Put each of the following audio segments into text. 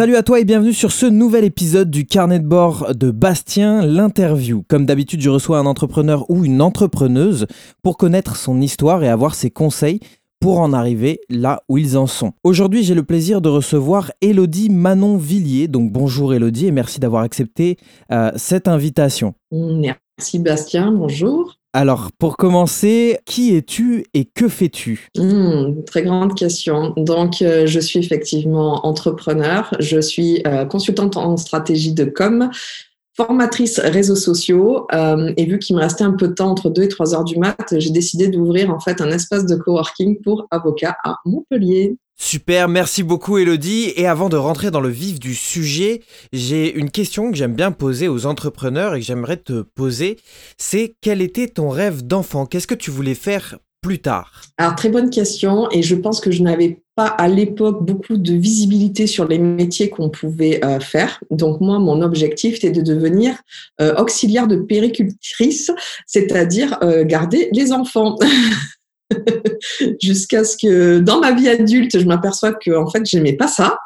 Salut à toi et bienvenue sur ce nouvel épisode du carnet de bord de Bastien, l'interview. Comme d'habitude, je reçois un entrepreneur ou une entrepreneuse pour connaître son histoire et avoir ses conseils pour en arriver là où ils en sont. Aujourd'hui, j'ai le plaisir de recevoir Elodie Manon Villiers. Donc bonjour Elodie et merci d'avoir accepté euh, cette invitation. Merci Bastien, bonjour. Alors, pour commencer, qui es-tu et que fais-tu? Hmm, Très grande question. Donc, euh, je suis effectivement entrepreneur, je suis euh, consultante en stratégie de com, formatrice réseaux sociaux, euh, et vu qu'il me restait un peu de temps entre 2 et 3 heures du mat, j'ai décidé d'ouvrir en fait un espace de coworking pour avocats à Montpellier. Super, merci beaucoup Elodie. Et avant de rentrer dans le vif du sujet, j'ai une question que j'aime bien poser aux entrepreneurs et que j'aimerais te poser. C'est quel était ton rêve d'enfant? Qu'est-ce que tu voulais faire plus tard? Alors très bonne question et je pense que je n'avais pas à l'époque beaucoup de visibilité sur les métiers qu'on pouvait euh, faire. Donc moi, mon objectif était de devenir euh, auxiliaire de péricultrice, c'est-à-dire euh, garder les enfants. jusqu'à ce que dans ma vie adulte, je m'aperçois que en fait, j'aimais pas ça.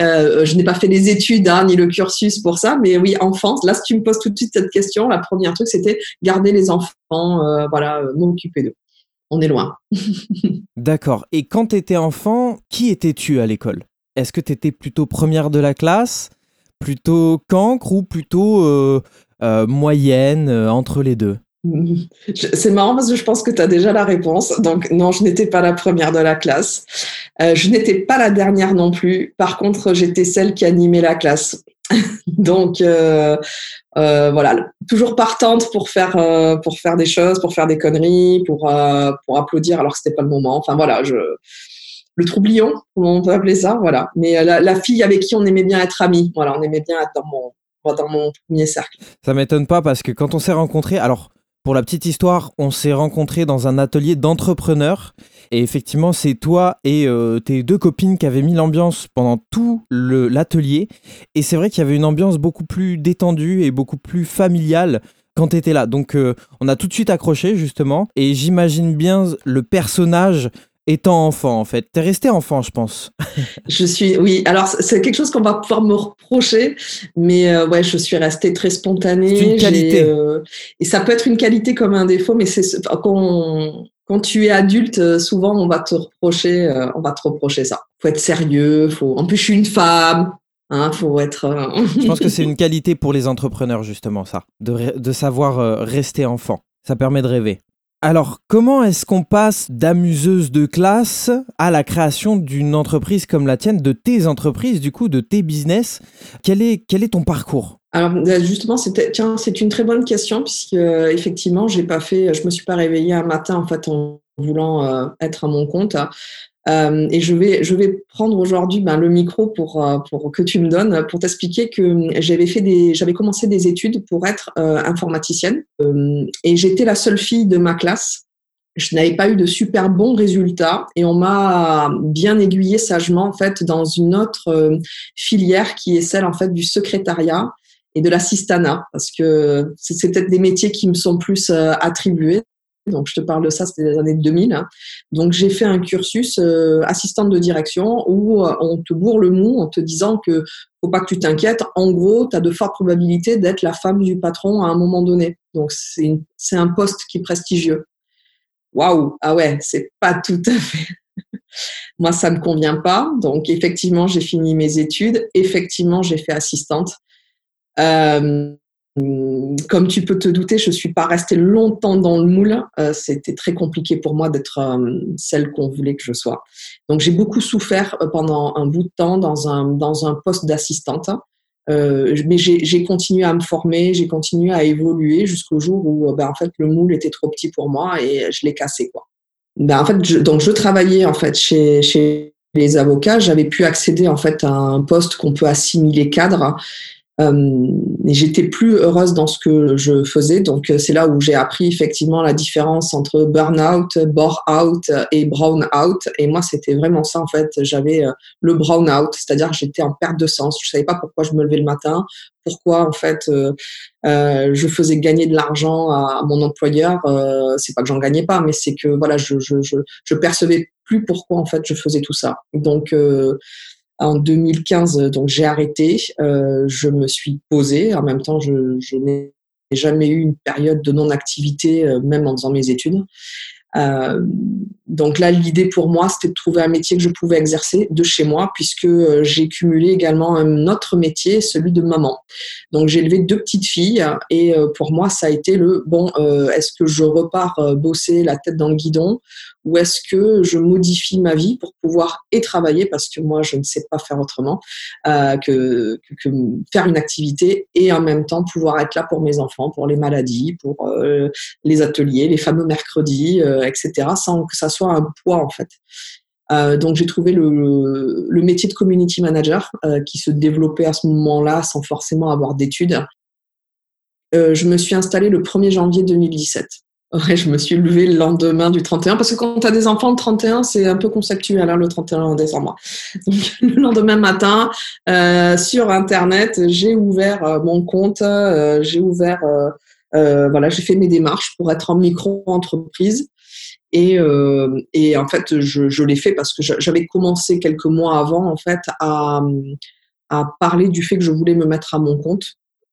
Euh, je n'ai pas fait les études hein, ni le cursus pour ça, mais oui, enfance. Là, si tu me poses tout de suite cette question, la première truc, c'était garder les enfants, euh, voilà, euh, m'occuper d'eux. On est loin. D'accord. Et quand tu étais enfant, qui étais-tu à l'école? Est-ce que tu étais plutôt première de la classe, plutôt cancre ou plutôt moyenne entre les deux? C'est marrant parce que je pense que tu as déjà la réponse. Donc non, je n'étais pas la première de la classe. Euh, je n'étais pas la dernière non plus. Par contre, j'étais celle qui animait la classe. Donc euh, euh, voilà, toujours partante pour faire pour faire des choses, pour faire des conneries, pour pour applaudir alors que c'était pas le moment. Enfin voilà, je le troublion, comment on peut appeler ça, voilà. Mais la, fille avec qui on aimait bien être amis, voilà, on aimait bien être dans mon dans mon premier cercle. Ça m'étonne pas parce que quand on s'est rencontrés, alors pour la petite histoire, on s'est rencontrés dans un atelier d'entrepreneurs. Et effectivement, c'est toi et euh, tes deux copines qui avaient mis l'ambiance pendant tout l'atelier. Et c'est vrai qu'il y avait une ambiance beaucoup plus détendue et beaucoup plus familiale quand tu étais là. Donc euh, on a tout de suite accroché justement. Et j'imagine bien le personnage étant enfant, en fait. T'es resté enfant, je pense. je suis, oui. Alors, c'est quelque chose qu'on va pouvoir me reprocher, mais euh, ouais, je suis restée très spontanée. C'est une qualité. Euh, et ça peut être une qualité comme un défaut, mais c'est quand, quand tu es adulte, euh, souvent on va te reprocher, on va te reprocher ça. Faut être sérieux. Faut. En plus, je suis une femme. Hein, faut être. je pense que c'est une qualité pour les entrepreneurs justement ça, de, de savoir rester enfant. Ça permet de rêver. Alors, comment est-ce qu'on passe d'amuseuse de classe à la création d'une entreprise comme la tienne, de tes entreprises, du coup, de tes business? Quel est, quel est ton parcours? Alors bah, justement, c'est une très bonne question puisque euh, effectivement, j'ai pas fait, je me suis pas réveillée un matin en fait en voulant euh, être à mon compte. Euh, et je vais, je vais prendre aujourd'hui ben, le micro pour, euh, pour que tu me donnes pour t'expliquer que j'avais fait des, j'avais commencé des études pour être euh, informaticienne et j'étais la seule fille de ma classe. Je n'avais pas eu de super bons résultats et on m'a bien aiguillé sagement en fait dans une autre filière qui est celle en fait du secrétariat et de l'assistanat parce que c'est peut-être des métiers qui me sont plus attribués donc, je te parle de ça, c'était les années 2000. Hein. Donc, j'ai fait un cursus euh, assistante de direction où euh, on te bourre le mou en te disant que faut pas que tu t'inquiètes. En gros, tu as de fortes probabilités d'être la femme du patron à un moment donné. Donc, c'est un poste qui est prestigieux. Waouh! Ah ouais, c'est pas tout à fait. Moi, ça me convient pas. Donc, effectivement, j'ai fini mes études. Effectivement, j'ai fait assistante. Euh, comme tu peux te douter, je ne suis pas restée longtemps dans le moule. Euh, c'était très compliqué pour moi d'être euh, celle qu'on voulait que je sois. Donc j'ai beaucoup souffert euh, pendant un bout de temps dans un, dans un poste d'assistante. mais j'ai continué à me former, j'ai continué à évoluer jusqu'au jour où ben, en fait, le moule était trop petit pour moi et je l'ai cassé. Ben, en fait, je, donc je travaillais en fait chez, chez les avocats. J'avais pu accéder en fait à un poste qu'on peut assimiler cadre euh, et j'étais plus heureuse dans ce que je faisais. Donc, euh, c'est là où j'ai appris effectivement la différence entre burn-out, bore-out et brown-out. Et moi, c'était vraiment ça, en fait. J'avais euh, le brown-out, c'est-à-dire j'étais en perte de sens. Je savais pas pourquoi je me levais le matin, pourquoi, en fait, euh, je faisais gagner de l'argent à, mon employeur. Euh, c'est pas que j'en gagnais pas, mais c'est que, voilà, je, je, je, je percevais plus pourquoi, en fait, je faisais tout ça. Donc, en 2015, donc j'ai arrêté. je me suis posée. En même temps, je, n'ai jamais eu une période de non-activité, même en faisant mes études. Euh, donc là, l'idée pour moi, c'était de trouver un métier que je pouvais exercer de chez moi, puisque euh, j'ai cumulé également un autre métier, celui de maman. Donc j'ai élevé deux petites filles, et euh, pour moi, ça a été le bon. Est-ce que je repars bosser la tête dans le guidon, ou est-ce que je modifie ma vie pour pouvoir et travailler, parce que moi, je ne sais pas faire autrement que, que, faire une activité et en même temps pouvoir être là pour mes enfants, pour les maladies, pour les ateliers, les fameux mercredis etc., sans que ça soit un poids en fait. Euh, donc j'ai trouvé le, métier de community manager euh, qui se développait à ce moment-là sans forcément avoir d'études. Euh, je me suis installée le 1er janvier 2017. Ouais, je me suis levée le lendemain du 31 parce que quand tu as des enfants le 31, c'est un peu conceptuel hein, le 31 décembre. Donc le lendemain matin, sur internet, j'ai ouvert mon compte, j'ai ouvert voilà, j'ai fait mes démarches pour être en micro-entreprise. Et, euh, et en fait, je, je l'ai fait parce que j'avais commencé quelques mois avant en fait à, à parler du fait que je voulais me mettre à mon compte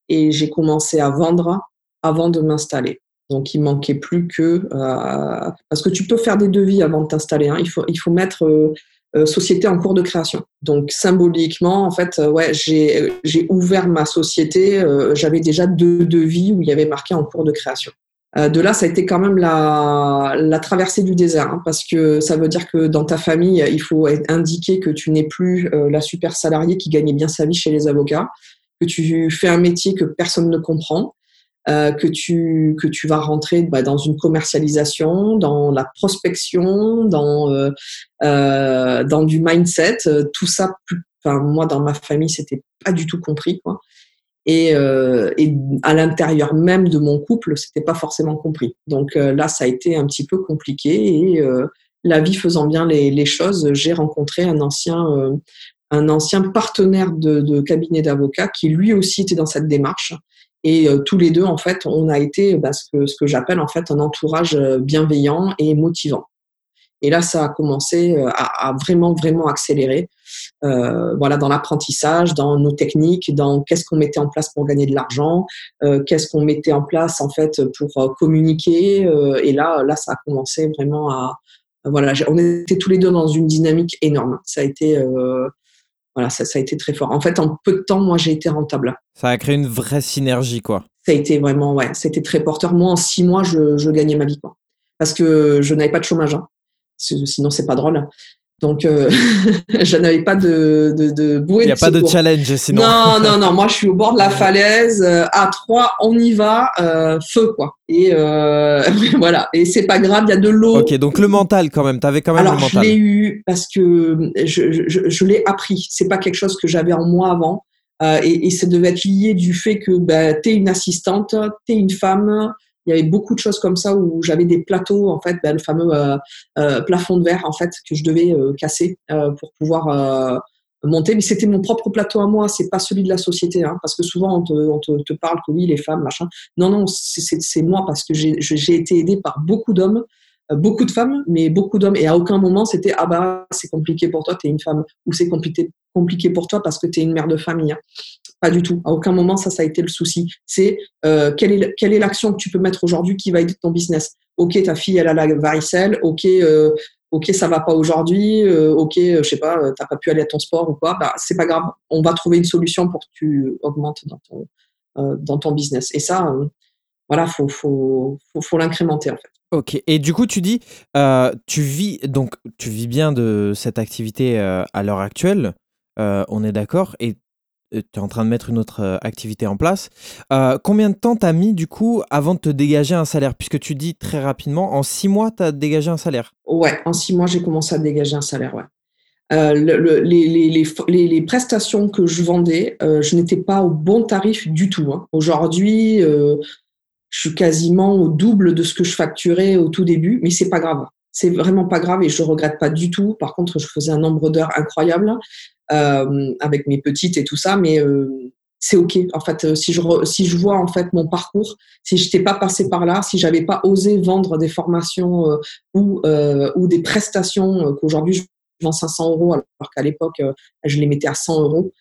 et j'ai commencé à vendre avant de m'installer. Donc il manquait plus que euh, parce que tu peux faire des devis avant de t'installer. Hein. Il faut il faut mettre euh, euh société en cours de création. Donc symboliquement, en fait, euh, ouais, j'ai j'ai ouvert ma société. Euh, j'avais déjà deux devis où il y avait marqué en cours de création. Euh, de là, ça a été quand même la, la traversée du désert, hein, parce que ça veut dire que dans ta famille, il faut indiquer que tu n'es plus euh, la super salariée qui gagnait bien sa vie chez les avocats, que tu fais un métier que personne ne comprend, euh, que tu que tu vas rentrer bah, dans une commercialisation, dans la prospection, dans euh, euh dans du mindset, tout ça. Enfin, moi, dans ma famille, c'était pas du tout compris, quoi. Et, et, à l'intérieur même de mon couple, c'était pas forcément compris. Donc là, ça a été un petit peu compliqué. Et la vie faisant bien les, les choses, j'ai rencontré un ancien, un ancien partenaire de, de cabinet d'avocat qui lui aussi était dans cette démarche. Et euh, tous les deux, en fait, on a été bah, ce que, j'appelle en fait un entourage bienveillant et motivant. Et là, ça a commencé à, à vraiment, vraiment accélérer euh, voilà, dans l'apprentissage, dans nos techniques, dans qu'est-ce qu'on mettait en place pour gagner de l'argent, euh, qu'est-ce qu'on mettait en place en fait pour euh, communiquer. Euh, et là, là, ça a commencé vraiment à voilà, on était tous les deux dans une dynamique énorme. Ça a été voilà, ça, ça, a été très fort. En fait, en peu de temps, moi, j'ai été rentable. Ça a créé une vraie synergie, quoi. Ça a été vraiment, ouais, c'était très porteur. Moi, en six mois, je, je gagnais ma vie, quoi. Parce que je n'avais pas de chômage. Hein. Sinon, c'est pas drôle. Donc, euh, je n'avais pas de, de, de bouée. Il n'y a pas de challenge sinon. Non, non, non. Moi, je suis au bord de la falaise. Euh, à trois, on y va, euh, feu, quoi. Et euh, voilà. Et c'est pas grave, il y a de l'eau. Ok, donc le mental, quand même. Tu avais quand même Alors, le mental. je l'ai eu parce que je, je, je l'ai appris. C'est pas quelque chose que j'avais en moi avant. Euh, et, et, ça devait être lié du fait que bah, tu es une assistante, tu es une femme, il y avait beaucoup de choses comme ça où j'avais des plateaux, en fait, ben, le fameux euh, euh, plafond de verre, en fait, que je devais euh, casser pour pouvoir monter. Mais c'était mon propre plateau à moi, c'est pas celui de la société, hein, parce que souvent on te, on te, parle que oui, les femmes, machin. Non, non, c'est moi parce que j'ai été aidée par beaucoup d'hommes, beaucoup de femmes, mais beaucoup d'hommes. Et à aucun moment c'était ah bah c'est compliqué pour toi, t'es une femme, ou c'est compliqué compliqué pour toi parce que tu es une mère de famille. Hein. Pas du tout. À aucun moment, ça, ça a été le souci. C'est euh, quelle est quelle est l'action que tu peux mettre aujourd'hui qui va aider ton business? Ok, ta fille, elle a la varicelle. Ok, euh, ok, ça va pas aujourd'hui. Euh, ok, euh, je sais pas, euh, t'as pas pu aller à ton sport ou quoi. Bah, c'est pas grave. On va trouver une solution pour que tu augmentes dans ton euh, dans ton business. Et ça, voilà, faut faut faut, faut l'incrémenter en fait. Ok. Et du coup, tu dis, tu vis donc tu vis bien de cette activité à l'heure actuelle. on est d'accord. Et tu es en train de mettre une autre euh, activité en place. Euh, combien de temps t'as mis du coup avant de te dégager un salaire? Puisque tu dis très rapidement, en six mois, tu as dégagé un salaire Ouais, en six mois, j'ai commencé à dégager un salaire, ouais. Euh, le, le, les, les, les, prestations que je vendais, euh, je n'étais pas au bon tarif du tout. Hein. Aujourd'hui, euh, je suis quasiment au double de ce que je facturais au tout début, mais c'est pas grave. C'est vraiment pas grave et je regrette pas du tout. Par contre, je faisais un nombre d'heures incroyable euh, avec mes petites et tout ça, mais euh, c'est ok. En fait, euh, si je si je vois en fait mon parcours, si je n'étais pas passé par là, si j'avais pas osé vendre des formations ou ou des prestations qu'aujourd'hui je vends 500 euros alors qu'à l'époque, je les mettais à 100 euros.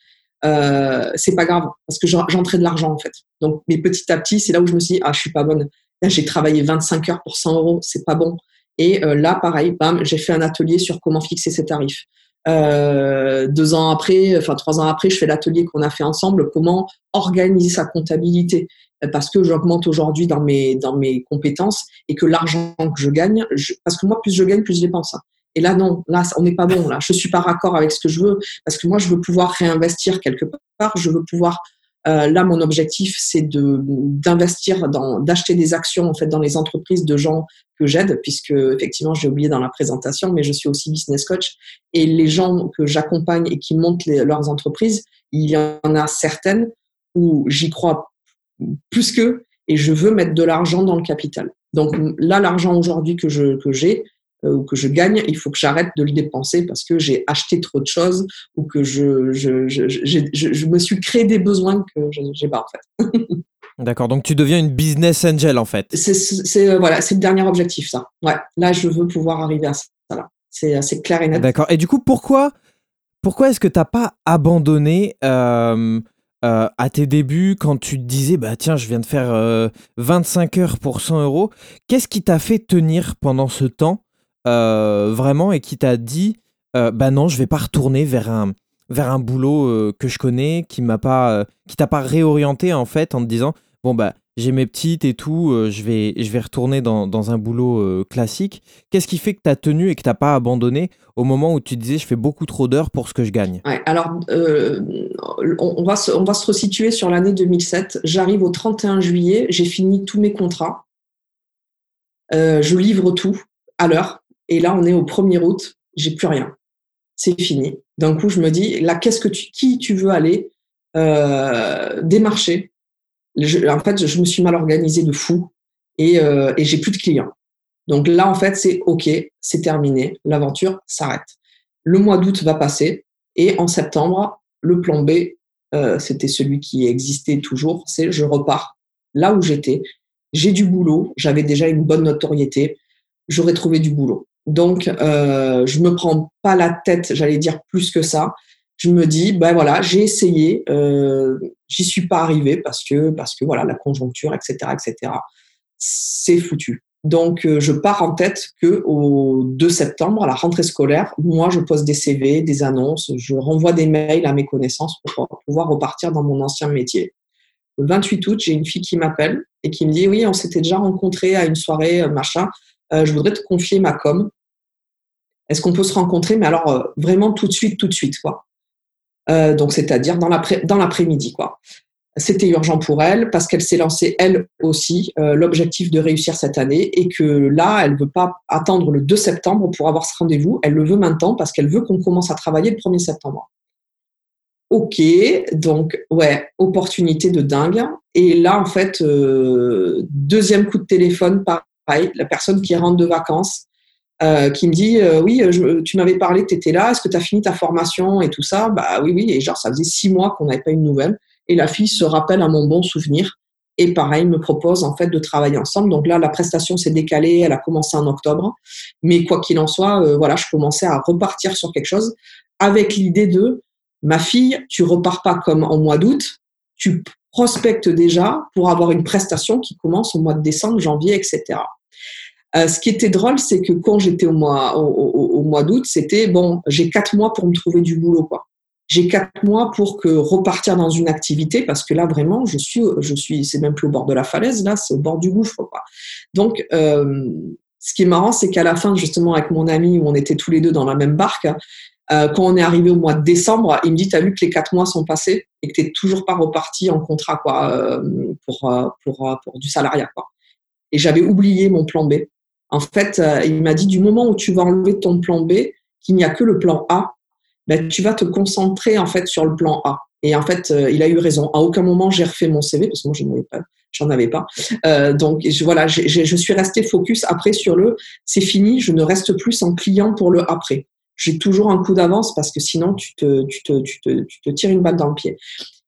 Euh, c'est pas grave parce que j'entrais de l'argent en fait. Donc, mais petit à petit, c'est là où je me suis dit, ah, je suis pas bonne. Là, j'ai travaillé 25 heures pour 100 euros, c'est pas bon. Et là, pareil, bam, j'ai fait un atelier sur comment fixer ses tarifs. Euh, deux ans après, enfin trois ans après, je fais l'atelier qu'on a fait ensemble, comment organiser sa comptabilité, parce que j'augmente aujourd'hui dans mes dans mes compétences et que l'argent que je gagne, parce que moi plus je gagne, plus je dépense. Et là non, là on n'est pas bon. Là, je suis pas raccord avec ce que je veux, parce que moi je veux pouvoir réinvestir quelque part, je veux pouvoir euh, là, mon objectif, c'est de d'investir dans, d'acheter des actions en fait dans les entreprises de gens que j'aide, puisque effectivement, j'ai oublié dans la présentation, mais je suis aussi business coach et les gens que j'accompagne et qui montent leurs entreprises, il y en a certaines où j'y crois plus qu'eux et je veux mettre de l'argent dans le capital. Donc là, l'argent aujourd'hui que je que j'ai, ou que je gagne, il faut que j'arrête de le dépenser parce que j'ai acheté trop de choses ou que je, je, je, je me suis créé des besoins que je n'ai pas en fait. D'accord, donc tu deviens une business angel en fait. C'est euh, voilà, c'est le dernier objectif ça. Ouais, là je veux pouvoir arriver à ça. Là. C'est clair et net. D'accord. Et du coup, pourquoi pourquoi est-ce que tu n'as pas abandonné euh, à tes débuts quand tu te disais bah tiens je viens de faire 25 heures pour 100 euros? Qu'est-ce qui t'a fait tenir pendant ce temps euh, vraiment et qui t'a dit euh, bah non, je vais pas retourner vers un vers un boulot euh, que je connais, qui m'a pas qui t'a pas réorienté en fait en te disant bon bah j'ai mes petites et tout, je vais je vais retourner dans, dans un boulot classique. Qu'est-ce qui fait que tu as tenu et que t'as pas abandonné au moment où tu disais je fais beaucoup trop d'heures pour ce que je gagne? Ouais, Alors on, va se, on va se resituer sur l'année 2007. J'arrive au 31 juillet, j'ai fini tous mes contrats. je livre tout à l'heure. Et là, on est au 1er août, j'ai plus rien. C'est fini. D'un coup, je me dis, là, qu'est-ce que tu, qui tu veux aller euh, démarcher? En fait, je me suis mal organisé de fou et, euh, et j'ai plus de clients. Donc là, en fait, c'est OK, c'est terminé, l'aventure s'arrête. Le mois d'août va passer et en septembre, le plan B, euh, c'était celui qui existait toujours, c'est je repars là où j'étais. J'ai du boulot, j'avais déjà une bonne notoriété, j'aurais trouvé du boulot. Donc, euh, je me prends pas la tête, j'allais dire plus que ça. Je me dis, ben voilà, j'ai essayé, euh, j'y suis pas arrivé parce que parce que voilà la conjoncture, etc., etc. C'est foutu. Donc, euh, je pars en tête que au 2 septembre, à la rentrée scolaire, moi, je pose des CV, des annonces, je renvoie des mails à mes connaissances pour pouvoir repartir dans mon ancien métier. Le 28 août, j'ai une fille qui m'appelle et qui me dit, oui, on s'était déjà rencontrés à une soirée, euh, machin. Euh, je voudrais te confier ma com. Est-ce qu'on peut se rencontrer? Mais alors, euh, vraiment tout de suite, tout de suite, quoi. Euh, donc, c'est-à-dire dans l'après-midi, quoi. C'était urgent pour elle parce qu'elle s'est lancée, elle aussi, l'objectif de réussir cette année et que là, elle ne veut pas attendre le 2 septembre pour avoir ce rendez-vous. Elle le veut maintenant parce qu'elle veut qu'on commence à travailler le 1er septembre. Ok, donc ouais, opportunité de dingue. Et là, en fait, deuxième coup de téléphone, par la personne qui rentre de vacances, euh, qui me dit euh, oui, tu m'avais parlé, tu étais là, est-ce que tu as fini ta formation et tout ça? Bah oui, oui, et genre ça faisait six mois qu'on n'avait pas une nouvelle. Et la fille se rappelle un mon bon souvenir et pareil me propose en fait de travailler ensemble. Donc là, la prestation s'est décalée, elle a commencé en octobre, mais quoi qu'il en soit, euh, voilà, je commençais à repartir sur quelque chose avec l'idée de ma fille, tu repars pas comme en mois d'août, tu prospecte déjà pour avoir une prestation qui commence au mois de décembre, janvier, etc. Euh, ce qui était drôle, c'est que quand j'étais au mois, au, mois d'août, c'était bon, j'ai quatre mois pour me trouver du boulot, quoi. J'ai quatre mois pour que repartir dans une activité parce que là vraiment, je suis, je suis, c'est même plus au bord de la falaise, là, c'est au bord du gouffre, quoi. Donc, euh, ce qui est marrant, c'est qu'à la fin, justement, avec mon ami, où on était tous les deux dans la même barque, euh, quand on est arrivé au mois de décembre, il me dit, tu as vu que les quatre mois sont passés et que tu n'es toujours pas reparti en contrat quoi, euh, pour, euh, pour, pour, du salariat. Quoi. Et j'avais oublié mon plan B. En fait, il m'a dit, du moment où tu vas enlever ton plan B, qu'il n'y a que le plan A, ben, tu vas te concentrer en fait sur le plan A. Et en fait, il a eu raison. À aucun moment, j'ai refait mon CV parce que moi, je n'en avais pas. Pas. donc voilà, je suis resté focus après sur le c'est fini, je ne reste plus en client pour le après j'ai toujours un coup d'avance parce que sinon tu te tires une balle dans le pied.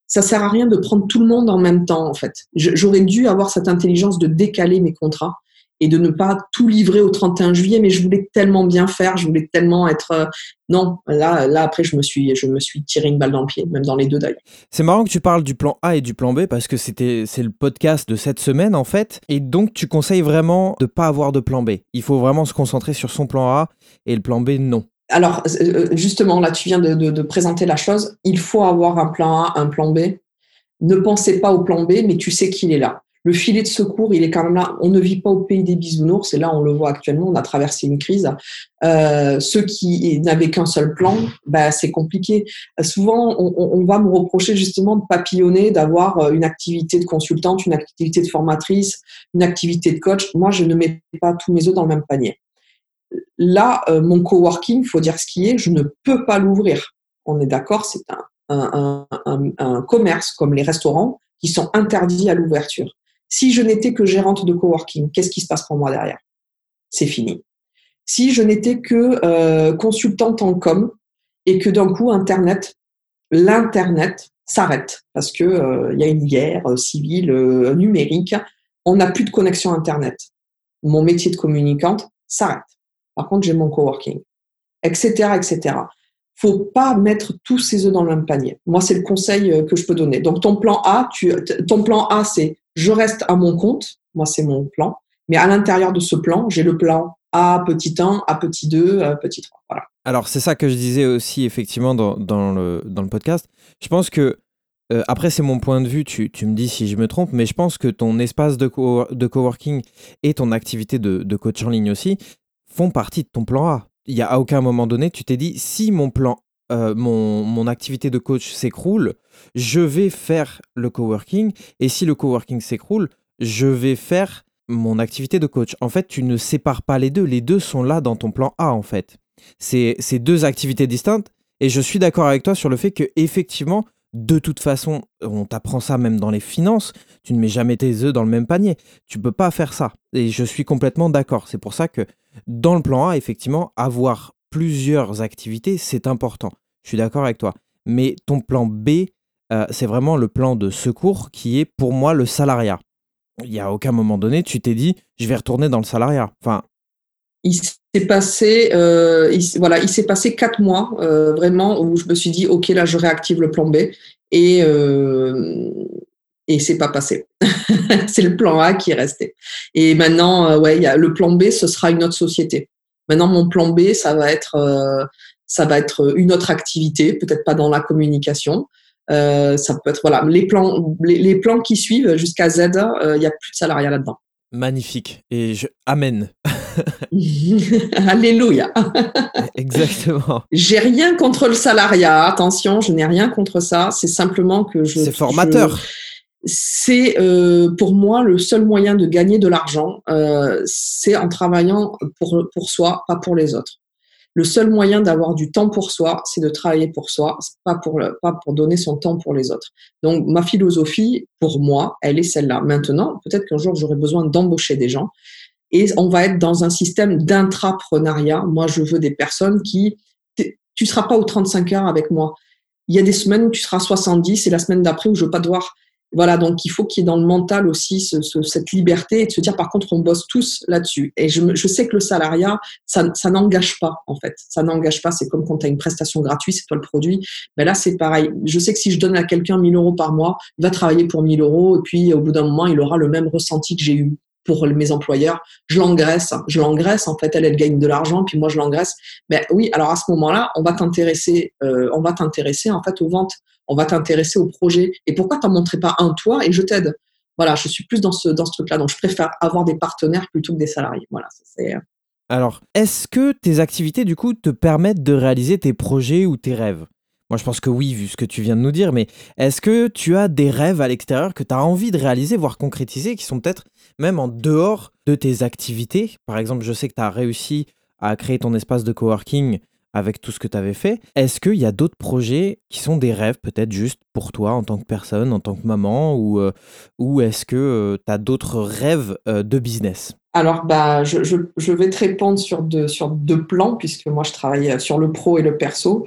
Ça sert à rien de prendre tout le monde en même temps, en fait. J'aurais dû avoir cette intelligence de décaler mes contrats et de ne pas tout livrer au 31 juillet, mais je voulais tellement bien faire, je voulais tellement être. Euh, non, là, là après, je me suis, je me suis tiré une balle dans le pied, même dans les deux d'ailleurs. C'est marrant que tu parles du plan A et du plan B parce que c'était, c'est le podcast de cette semaine en fait, et donc tu conseilles vraiment de pas avoir de plan B. Il faut vraiment se concentrer sur son plan A et le plan B non. Alors euh, justement, là, tu viens de, de présenter la chose. Il faut avoir un plan A, un plan B. Ne pensez pas au plan B, mais tu sais qu'il est là le filet de secours, il est quand même là. On ne vit pas au pays des bisounours, et là, on le voit actuellement, on a traversé une crise. Euh, ceux qui n'avaient qu'un seul plan, bah, c'est compliqué. souvent, on, va me reprocher justement de papillonner, d'avoir euh, une activité de consultante, une activité de formatrice, une activité de coach. Moi, je ne mets pas tous mes œufs dans le même panier. Là, euh, mon coworking, il faut dire ce qui est, je ne peux pas l'ouvrir. On est d'accord, c'est un, un commerce comme les restaurants qui sont interdits à l'ouverture. Si je n'étais que gérante de coworking, qu'est-ce qui se passe pour moi derrière? C'est fini. Si je n'étais que euh, consultante en com et que d'un coup Internet, l'internet s'arrête parce que euh, y a une guerre euh, civile numérique, on n'a plus de connexion Internet. Mon métier de communicante s'arrête. Par contre, j'ai mon coworking, etc., etc. Faut pas mettre tous ses œufs dans le même panier. Moi, c'est le conseil que je peux donner. Donc, ton plan A, ton plan A, c'est je reste à mon compte, moi c'est mon plan, mais à l'intérieur de ce plan, j'ai le plan A petit 1, A petit 2, A petit 3. Voilà. Alors c'est ça que je disais aussi effectivement dans, dans, le, dans le podcast. Je pense que, euh, après c'est mon point de vue, tu, tu, me dis si je me trompe, mais je pense que ton espace de, de coworking et ton activité de, de coach en ligne aussi font partie de ton plan A. Il y a à aucun moment donné, tu t'es dit si mon plan euh, mon, mon, activité de coach s'écroule, je vais faire le coworking. Et si le coworking s'écroule, je vais faire mon activité de coach. En fait, tu ne sépares pas les deux. Les deux sont là dans ton plan A, en fait. C'est deux activités distinctes. Et je suis d'accord avec toi sur le fait que, effectivement, de toute façon, on t'apprend ça même dans les finances. Tu ne mets jamais tes œufs dans le même panier. Tu peux pas faire ça. Et je suis complètement d'accord. C'est pour ça que dans le plan A, effectivement, avoir plusieurs activités, c'est important. Je suis d'accord avec toi. Mais ton plan B, euh, c'est vraiment le plan de secours qui est pour moi le salariat. Il n'y a aucun moment donné, tu t'es dit, je vais retourner dans le salariat. Enfin, il s'est passé, euh, voilà, il s'est passé quatre mois euh, vraiment où je me suis dit, ok, là, je réactive le plan B et et c'est pas passé. c'est le plan A qui est resté. Et maintenant, ouais, y a, le plan B, ce sera une autre société. Maintenant, mon plan B, ça va être, euh, ça va être une autre activité, peut-être pas dans la communication. Euh, ça peut être voilà les plans, les, plans qui suivent jusqu'à Z, euh, il n'y a plus de salariat là-dedans. Magnifique et je amen. Alléluia. Exactement. J'ai rien contre le salariat. Attention, je n'ai rien contre ça. C'est simplement que je. C'est formateur c'est euh, pour moi le seul moyen de gagner de l'argent, euh, c'est en travaillant pour, pour soi, pas pour les autres. Le seul moyen d'avoir du temps pour soi, c'est de travailler pour soi, pas pour, pas pour donner son temps pour les autres. Donc ma philosophie, pour moi, elle est celle-là. Maintenant, peut-être qu'un jour j'aurai besoin d'embaucher des gens et on va être dans un système d'intrapreneuriat. Moi, je veux des personnes qui, tu seras pas aux 35 heures avec moi. Il y a des semaines où tu seras 70 et la semaine d'après où je veux pas devoir voilà, donc il faut qu'il y ait dans le mental aussi cette liberté et de se dire par contre on bosse tous là-dessus. Et je, je, sais que le salariat, ça, ça n'engage pas en fait. Ça n'engage pas. C'est comme quand tu as une prestation gratuite, c'est toi le produit. Mais là c'est pareil. Je sais que si je donne à quelqu'un 1000 euros par mois, il va travailler pour 1000 euros et puis au bout d'un moment il aura le même ressenti que j'ai eu pour mes employeurs, je l'engraisse, je l'engraisse. En fait, elle, elle gagne de l'argent, puis moi, je l'engraisse. Mais oui, alors à ce moment-là, on va t'intéresser, euh, on va t'intéresser en fait aux ventes on va t'intéresser au projet. Et pourquoi t'en montrais pas un toi et je t'aide? Voilà, je suis plus dans ce, dans ce truc-là. Donc, je préfère avoir des partenaires plutôt que des salariés. Voilà, c'est. Euh. Alors, est-ce que tes activités, du coup, te permettent de réaliser tes projets ou tes rêves? Moi, je pense que oui, vu ce que tu viens de nous dire, mais est-ce que tu as des rêves à l'extérieur que tu as envie de réaliser, voire concrétiser, qui sont peut-être même en dehors de tes activités? Par exemple, je sais que tu as réussi à créer ton espace de coworking avec tout ce que tu avais fait. Est-ce qu'il y a d'autres projets qui sont des rêves peut-être juste pour toi en tant que personne, en tant que maman, ou, euh, ou est-ce que euh, tu as d'autres rêves euh, de business? Alors, bah, je, je, vais te répondre sur sur deux plans, puisque moi, je travaille sur le pro et le perso.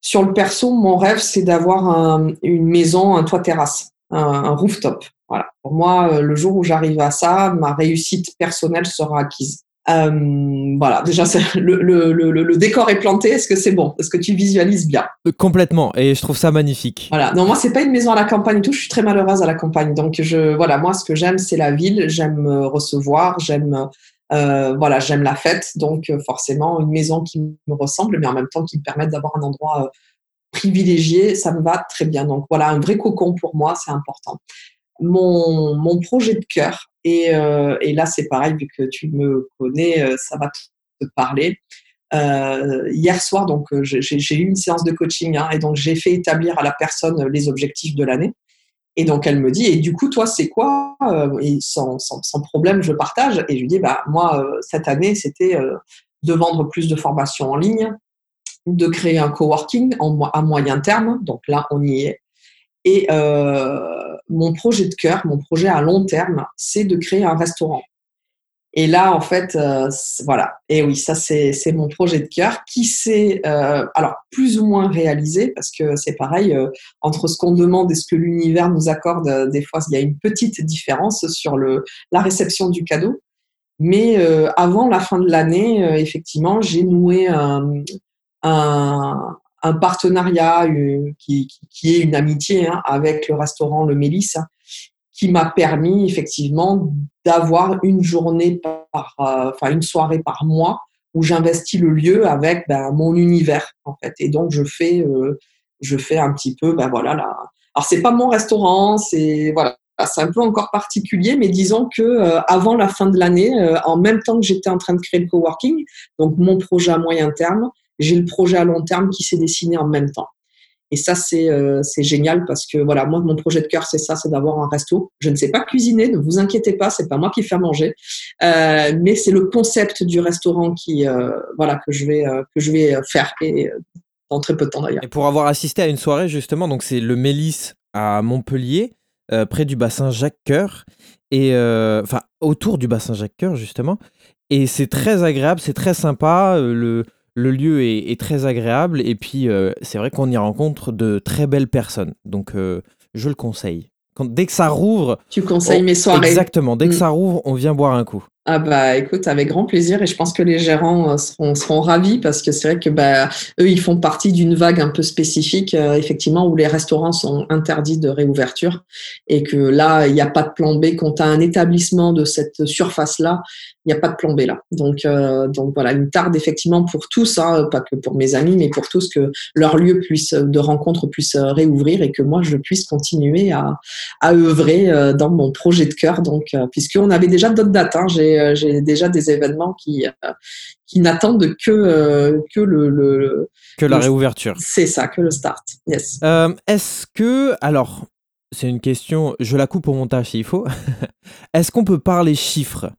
Sur le perso, mon rêve, c'est d'avoir une maison, un toit terrasse, un, rooftop. Voilà. Pour moi, le jour où j'arrive à ça, ma réussite personnelle sera acquise. Euh, voilà, déjà, le, le, le, le, décor est planté. Est-ce que c'est bon? Est-ce que tu visualises bien? Euh, Complètement, et je trouve ça magnifique. Voilà, non, moi, c'est pas une maison à la campagne et tout. Je suis très malheureuse à la campagne. Donc, je, voilà, moi, ce que j'aime, c'est la ville. J'aime recevoir, j'aime, euh, voilà, j'aime la fête. Donc, forcément, une maison qui me ressemble, mais en même temps qui me permette d'avoir un endroit privilégié, ça me va très bien. Donc, voilà, un vrai cocon pour moi, c'est important. Mon, mon projet de cœur, et, euh, et là, c'est pareil, vu que tu me connais, euh, ça va te parler. Euh, hier soir, donc j'ai eu une séance de coaching hein, et donc j'ai fait établir à la personne les objectifs de l'année. Et donc elle me dit et du coup toi c'est quoi Et sans, sans, problème je partage et je lui dis bah moi cette année c'était de vendre plus de formations en ligne, de créer un coworking en, à moyen terme. Donc là on y est. Et euh, mon projet de cœur, mon projet à long terme, c'est de créer un restaurant. Et là, en fait, euh, voilà. Et oui, ça, c'est mon projet de cœur qui s'est, euh, alors, plus ou moins réalisé, parce que c'est pareil, euh, entre ce qu'on demande et ce que l'univers nous accorde, euh, des fois, il y a une petite différence sur le, la réception du cadeau. Mais euh, avant la fin de l'année, effectivement, j'ai noué un, un, un partenariat euh, qui, qui, est une amitié hein, avec le restaurant Le Mélis, qui m'a permis effectivement d'avoir une journée par, euh, enfin une soirée par mois où j'investis le lieu avec ben, mon univers en fait. Et donc je fais, euh, je fais un petit peu, ben voilà là. Alors c'est pas mon restaurant, c'est voilà, c'est un peu encore particulier, mais disons que avant la fin de l'année, en même temps que j'étais en train de créer le coworking, donc mon projet à moyen terme, j'ai le projet à long terme qui s'est dessiné en même temps. Et ça, c'est euh, génial parce que voilà, moi, mon projet de cœur, c'est ça, c'est d'avoir un resto. Je ne sais pas cuisiner, ne vous inquiétez pas, c'est pas moi qui fais manger, euh, mais c'est le concept du restaurant qui, euh, voilà, que je vais euh, que je vais faire et dans très peu de temps d'ailleurs. Et pour avoir assisté à une soirée justement, donc c'est le Mélis à Montpellier, près du bassin Jacques-Cœur et enfin autour du bassin Jacques-Cœur justement. Et c'est très agréable, c'est très sympa. le le lieu est, très agréable et puis euh, c'est vrai qu'on y rencontre de très belles personnes. Donc euh, je le conseille. dès que ça rouvre. Tu conseilles mes soirées. Exactement. Dès que mm. ça rouvre, on vient boire un coup. Ah bah écoute, avec grand plaisir et je pense que les gérants euh, seront, seront ravis parce que c'est vrai que bah, eux, ils font partie d'une vague un peu spécifique, effectivement, où les restaurants sont interdits de réouverture et que là, il n'y a pas de plan B. Quand tu as un établissement de cette surface-là, il n'y a pas de plan B là. Donc, euh, donc voilà, une tarde effectivement pour tous, hein, pas que pour mes amis, mais pour tous, que leur lieu puisse, de rencontre puisse euh, réouvrir et que moi, je puisse continuer à, à œuvrer euh, dans mon projet de cœur. Donc, puisqu'on avait déjà d'autres dates, hein, j'ai déjà des événements qui, qui n'attendent que, que le, Que la réouverture. C'est ça, que le start. Yes. Est-ce que, alors, c'est une question, je la coupe au montage s'il faut. Est-ce qu'on peut parler chiffres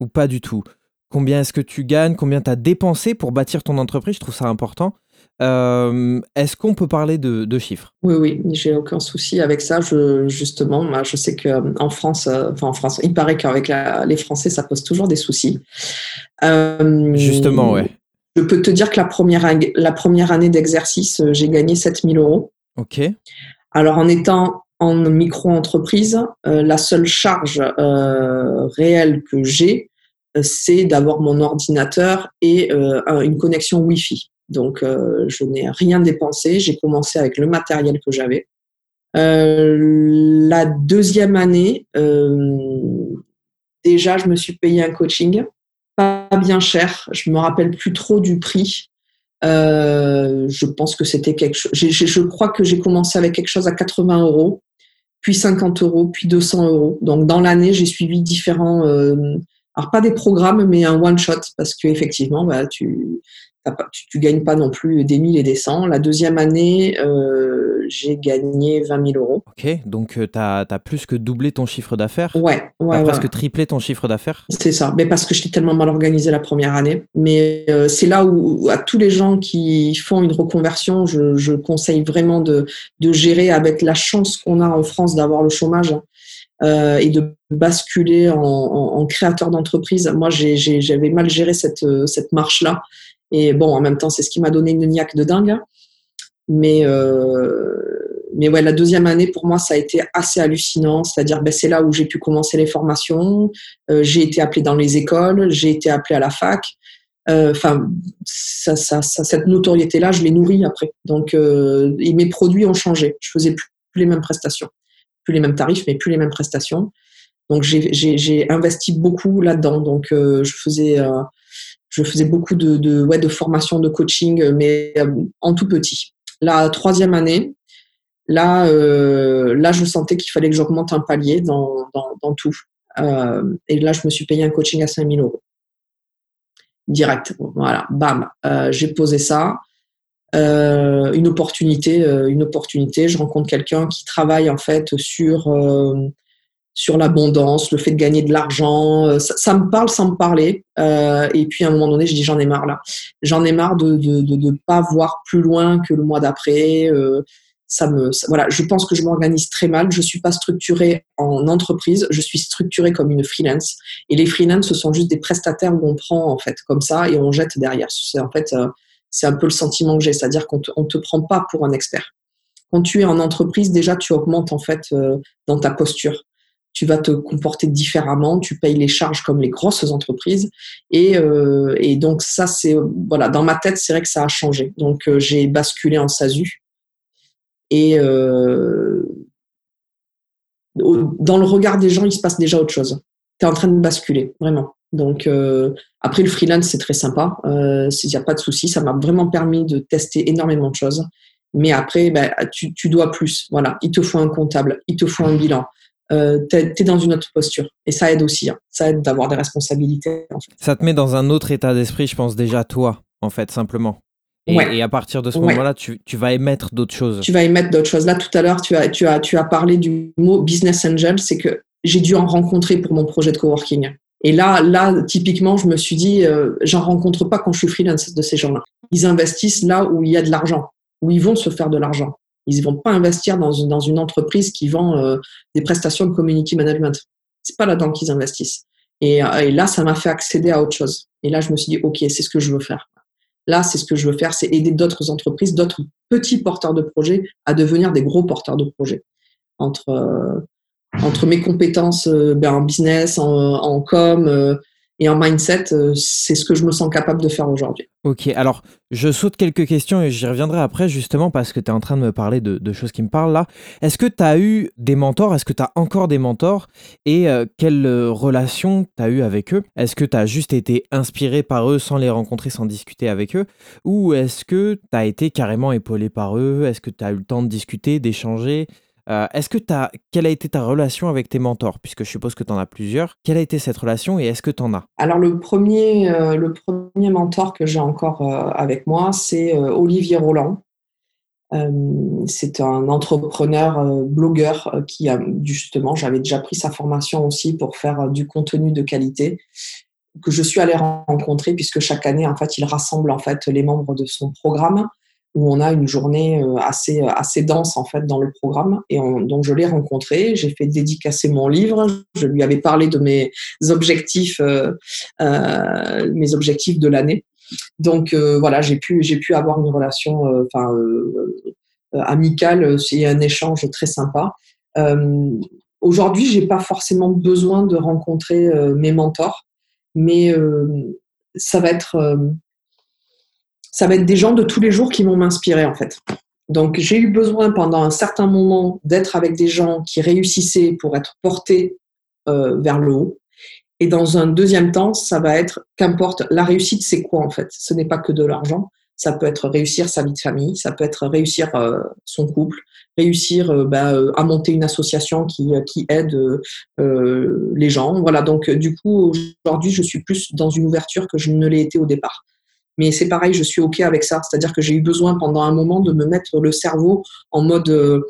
ou pas du tout? Combien est-ce que tu gagnes? Combien tu as dépensé pour bâtir ton entreprise? Je trouve ça important. Euh, est-ce qu'on peut parler de, chiffres? Oui, oui, j'ai aucun souci avec ça. Je, justement, je sais qu'en euh, France, euh, enfin en France, il paraît qu'avec les Français, ça pose toujours des soucis. justement, ouais. Je peux te dire que la première, la première année d'exercice, j'ai gagné 7000 euros. Ok. Alors, en étant en micro-entreprise, la seule charge réelle que j'ai, c'est d'avoir mon ordinateur et une connexion Wi-Fi. Donc, je n'ai rien dépensé. J'ai commencé avec le matériel que j'avais. la deuxième année, déjà, je me suis payé un coaching, pas bien cher. Je me rappelle plus trop du prix. je pense que c'était quelque chose. Je crois que j'ai commencé avec quelque chose à 80 euros puis 50 euros, puis 200 euros. Donc dans l'année, j'ai suivi différents, euh, alors pas des programmes, mais un one shot parce que effectivement, bah, tu, tu, gagnes pas non plus des 1000 et des 100. La deuxième année, euh, j'ai gagné 20 000 euros. Ok, donc euh, tu as, plus que doublé ton chiffre d'affaires Ouais, ouais. presque triplé ton chiffre d'affaires C'est ça, mais parce que j'étais tellement mal organisé la première année. Mais euh, c'est là où, à tous les gens qui font une reconversion, je, conseille vraiment de, de, gérer avec la chance qu'on a en France d'avoir le chômage. et de basculer en, en créateur d'entreprise. Moi, j'avais mal géré cette, cette marche-là. Et bon, en même temps, c'est ce qui m'a donné une niaque de dingue. Mais, euh, mais ouais, la deuxième année pour moi ça a été assez hallucinant, c'est-à-dire ben, c'est là où j'ai pu commencer les formations, j'ai été appelé dans les écoles, j'ai été appelé à la fac. Enfin, ça, ça, cette notoriété-là, je l'ai nourrie après. Donc, et mes produits ont changé. Je faisais plus, les mêmes prestations, plus les mêmes tarifs, mais plus les mêmes prestations. Donc j'ai investi beaucoup là-dedans. Donc euh, je faisais euh, je faisais beaucoup de, ouais, de formation, de coaching, mais euh, en tout petit. La troisième année, là, là, je sentais qu'il fallait que j'augmente un palier dans, dans, dans tout. et là, je me suis payé un coaching à 5000 euros. Direct. Voilà, bam. J'ai posé ça. une opportunité, une opportunité. Je rencontre quelqu'un qui travaille en fait sur sur l'abondance, le fait de gagner de l'argent. Euh, ça, me parle sans me parler. Euh, et puis à un moment donné, je dis j'en ai marre là. J'en ai marre de ne de, de, pas voir plus loin que le mois d'après. Euh, ça me, voilà, je pense que je m'organise très mal. Je suis pas structurée en entreprise. Je suis structurée comme une freelance. Et les freelance, ce sont juste des prestataires où on prend en fait comme ça et on jette derrière. C'est en fait, c'est un peu le sentiment que j'ai, c'est-à-dire qu'on te, on te prend pas pour un expert. Quand tu es en entreprise, déjà, tu augmentes en fait dans ta posture tu vas te comporter différemment, tu payes les charges comme les grosses entreprises. Et, euh, et donc ça, c'est voilà, dans ma tête, c'est vrai que ça a changé. Donc euh, j'ai basculé en SASU. Et euh, dans le regard des gens, il se passe déjà autre chose. Tu es en train de basculer, vraiment. Donc après le freelance, c'est très sympa. Il n'y a pas de souci. Ça m'a vraiment permis de tester énormément de choses. Mais après, ben, tu, tu, dois plus. Voilà, il te faut un comptable, il te faut un bilan, euh, tu es, dans une autre posture. Et ça aide aussi. Hein. Ça aide d'avoir des responsabilités. Ça te met dans un autre état d'esprit, je pense, déjà toi, en fait, simplement. Et, et à partir de ce moment-là, tu, tu, vas émettre d'autres choses. Tu vas émettre d'autres choses. Là, tout à l'heure, tu as, tu, as, tu as parlé du mot business angel. C'est que j'ai dû en rencontrer pour mon projet de coworking. Et là, là, typiquement, je me suis dit, euh, j'en rencontre pas quand je suis freelance de ces gens-là. Ils investissent là où il y a de l'argent, où ils vont se faire de l'argent. Ils ne vont pas investir dans une, entreprise qui vend euh, des prestations de community management. C'est pas là-dedans qu'ils investissent. Et, euh, et, là, ça m'a fait accéder à autre chose. Et là, je me suis dit, OK, c'est ce que je veux faire. Là, c'est ce que je veux faire, c'est aider d'autres entreprises, d'autres petits porteurs de projets à devenir des gros porteurs de projets. Entre, euh, mes compétences ben, en business, en, en com, et en mindset, euh, c'est ce que je me sens capable de faire aujourd'hui. Ok, alors je saute quelques questions et j'y reviendrai après justement parce que tu es en train de me parler de, choses qui me parlent là. Est-ce que tu as eu des mentors? Est-ce que tu as encore des mentors? Et euh, quelle euh, relation tu as eu avec eux? Est-ce que tu as juste été inspiré par eux sans les rencontrer, sans discuter avec eux? Ou est-ce que tu as été carrément épaulé par eux? Est-ce que tu as eu le temps de discuter, d'échanger? Euh, est-ce que quelle a été ta relation avec tes mentors? Puisque je suppose que tu en as plusieurs. Quelle a été cette relation et est-ce que tu en as? Alors, le premier, euh, le premier mentor que j'ai encore euh, avec moi, c'est Olivier Roland. c'est un entrepreneur, blogueur qui a justement, j'avais déjà pris sa formation aussi pour faire du contenu de qualité que je suis allée rencontrer puisque chaque année, en fait, il rassemble en fait les membres de son programme où on a une journée euh, assez, euh, assez dense en fait dans le programme. Et donc je l'ai rencontré, j'ai fait dédicacer mon livre, je lui avais parlé de mes objectifs, euh, mes objectifs de l'année. Donc voilà, j'ai pu, avoir une relation amicale, c'est un échange très sympa. Aujourd'hui, j'ai pas forcément besoin de rencontrer mes mentors, mais ça va être ça va être des gens de tous les jours qui vont m'inspirer en fait. Donc j'ai eu besoin pendant un certain moment d'être avec des gens qui réussissaient pour être portés euh, vers le haut. Et dans un deuxième temps, ça va être qu'importe, la réussite c'est quoi en fait? Ce n'est pas que de l'argent. Ça peut être réussir sa vie de famille, ça peut être réussir euh, son couple, réussir euh, bah, à monter une association qui, qui aide les gens. Voilà, donc du coup, aujourd'hui, je suis plus dans une ouverture que je ne l'ai été au départ. Mais c'est pareil, je suis OK avec ça. C'est-à-dire que j'ai eu besoin pendant un moment de me mettre le cerveau en mode euh,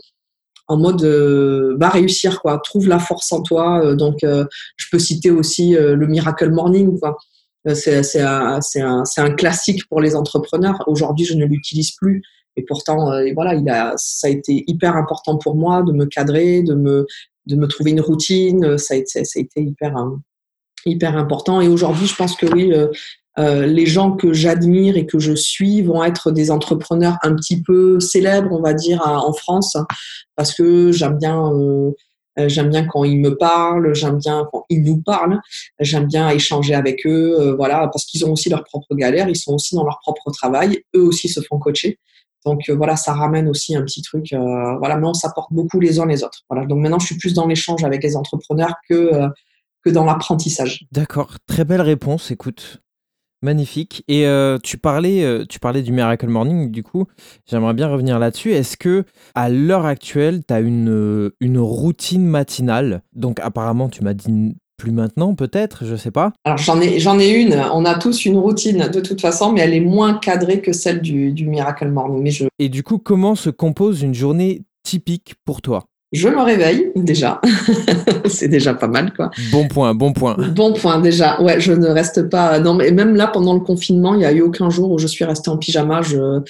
en mode euh, va réussir quoi. Trouve la force en toi. Euh, donc je peux citer aussi le miracle morning c'est un, classique pour les entrepreneurs. Aujourd'hui je ne l'utilise plus. Et pourtant voilà ça a été hyper important pour moi de me cadrer de me de me trouver une routine. Ça a été, hyper hyper important. Et aujourd'hui, je pense que oui, euh, les gens que j'admire et que je suis vont être des entrepreneurs un petit peu célèbres, on va dire, en France, parce que j'aime bien, euh, j'aime bien quand ils me parlent, j'aime bien quand ils nous parlent, j'aime bien échanger avec eux, euh, voilà, parce qu'ils ont aussi leurs propres galères, ils sont aussi dans leur propre travail, eux aussi se font coacher. Donc voilà, ça ramène aussi un petit truc. voilà, mais on s'apporte beaucoup les uns les autres. Voilà. Donc maintenant, je suis plus dans l'échange avec les entrepreneurs que que dans l'apprentissage. D'accord, très belle réponse. Écoute, Magnifique. Et euh, tu parlais, euh, tu parlais du Miracle Morning, du coup, j'aimerais bien revenir là-dessus. Est-ce que à l'heure actuelle, tu as une, euh, une routine matinale? Donc apparemment, tu m'as dit plus maintenant, peut-être, je sais pas. Alors j'en ai, j'en ai une. On a tous une routine de toute façon, mais elle est moins cadrée que celle du, du Miracle Morning. Mais je... Et du coup, comment se compose une journée typique pour toi? Je me réveille déjà. c'est déjà pas mal, quoi. Bon point, bon point. Bon point, déjà. Ouais, je ne reste pas. Non, mais même là, pendant le confinement, il n'y a eu aucun jour où je suis restée en pyjama. Je,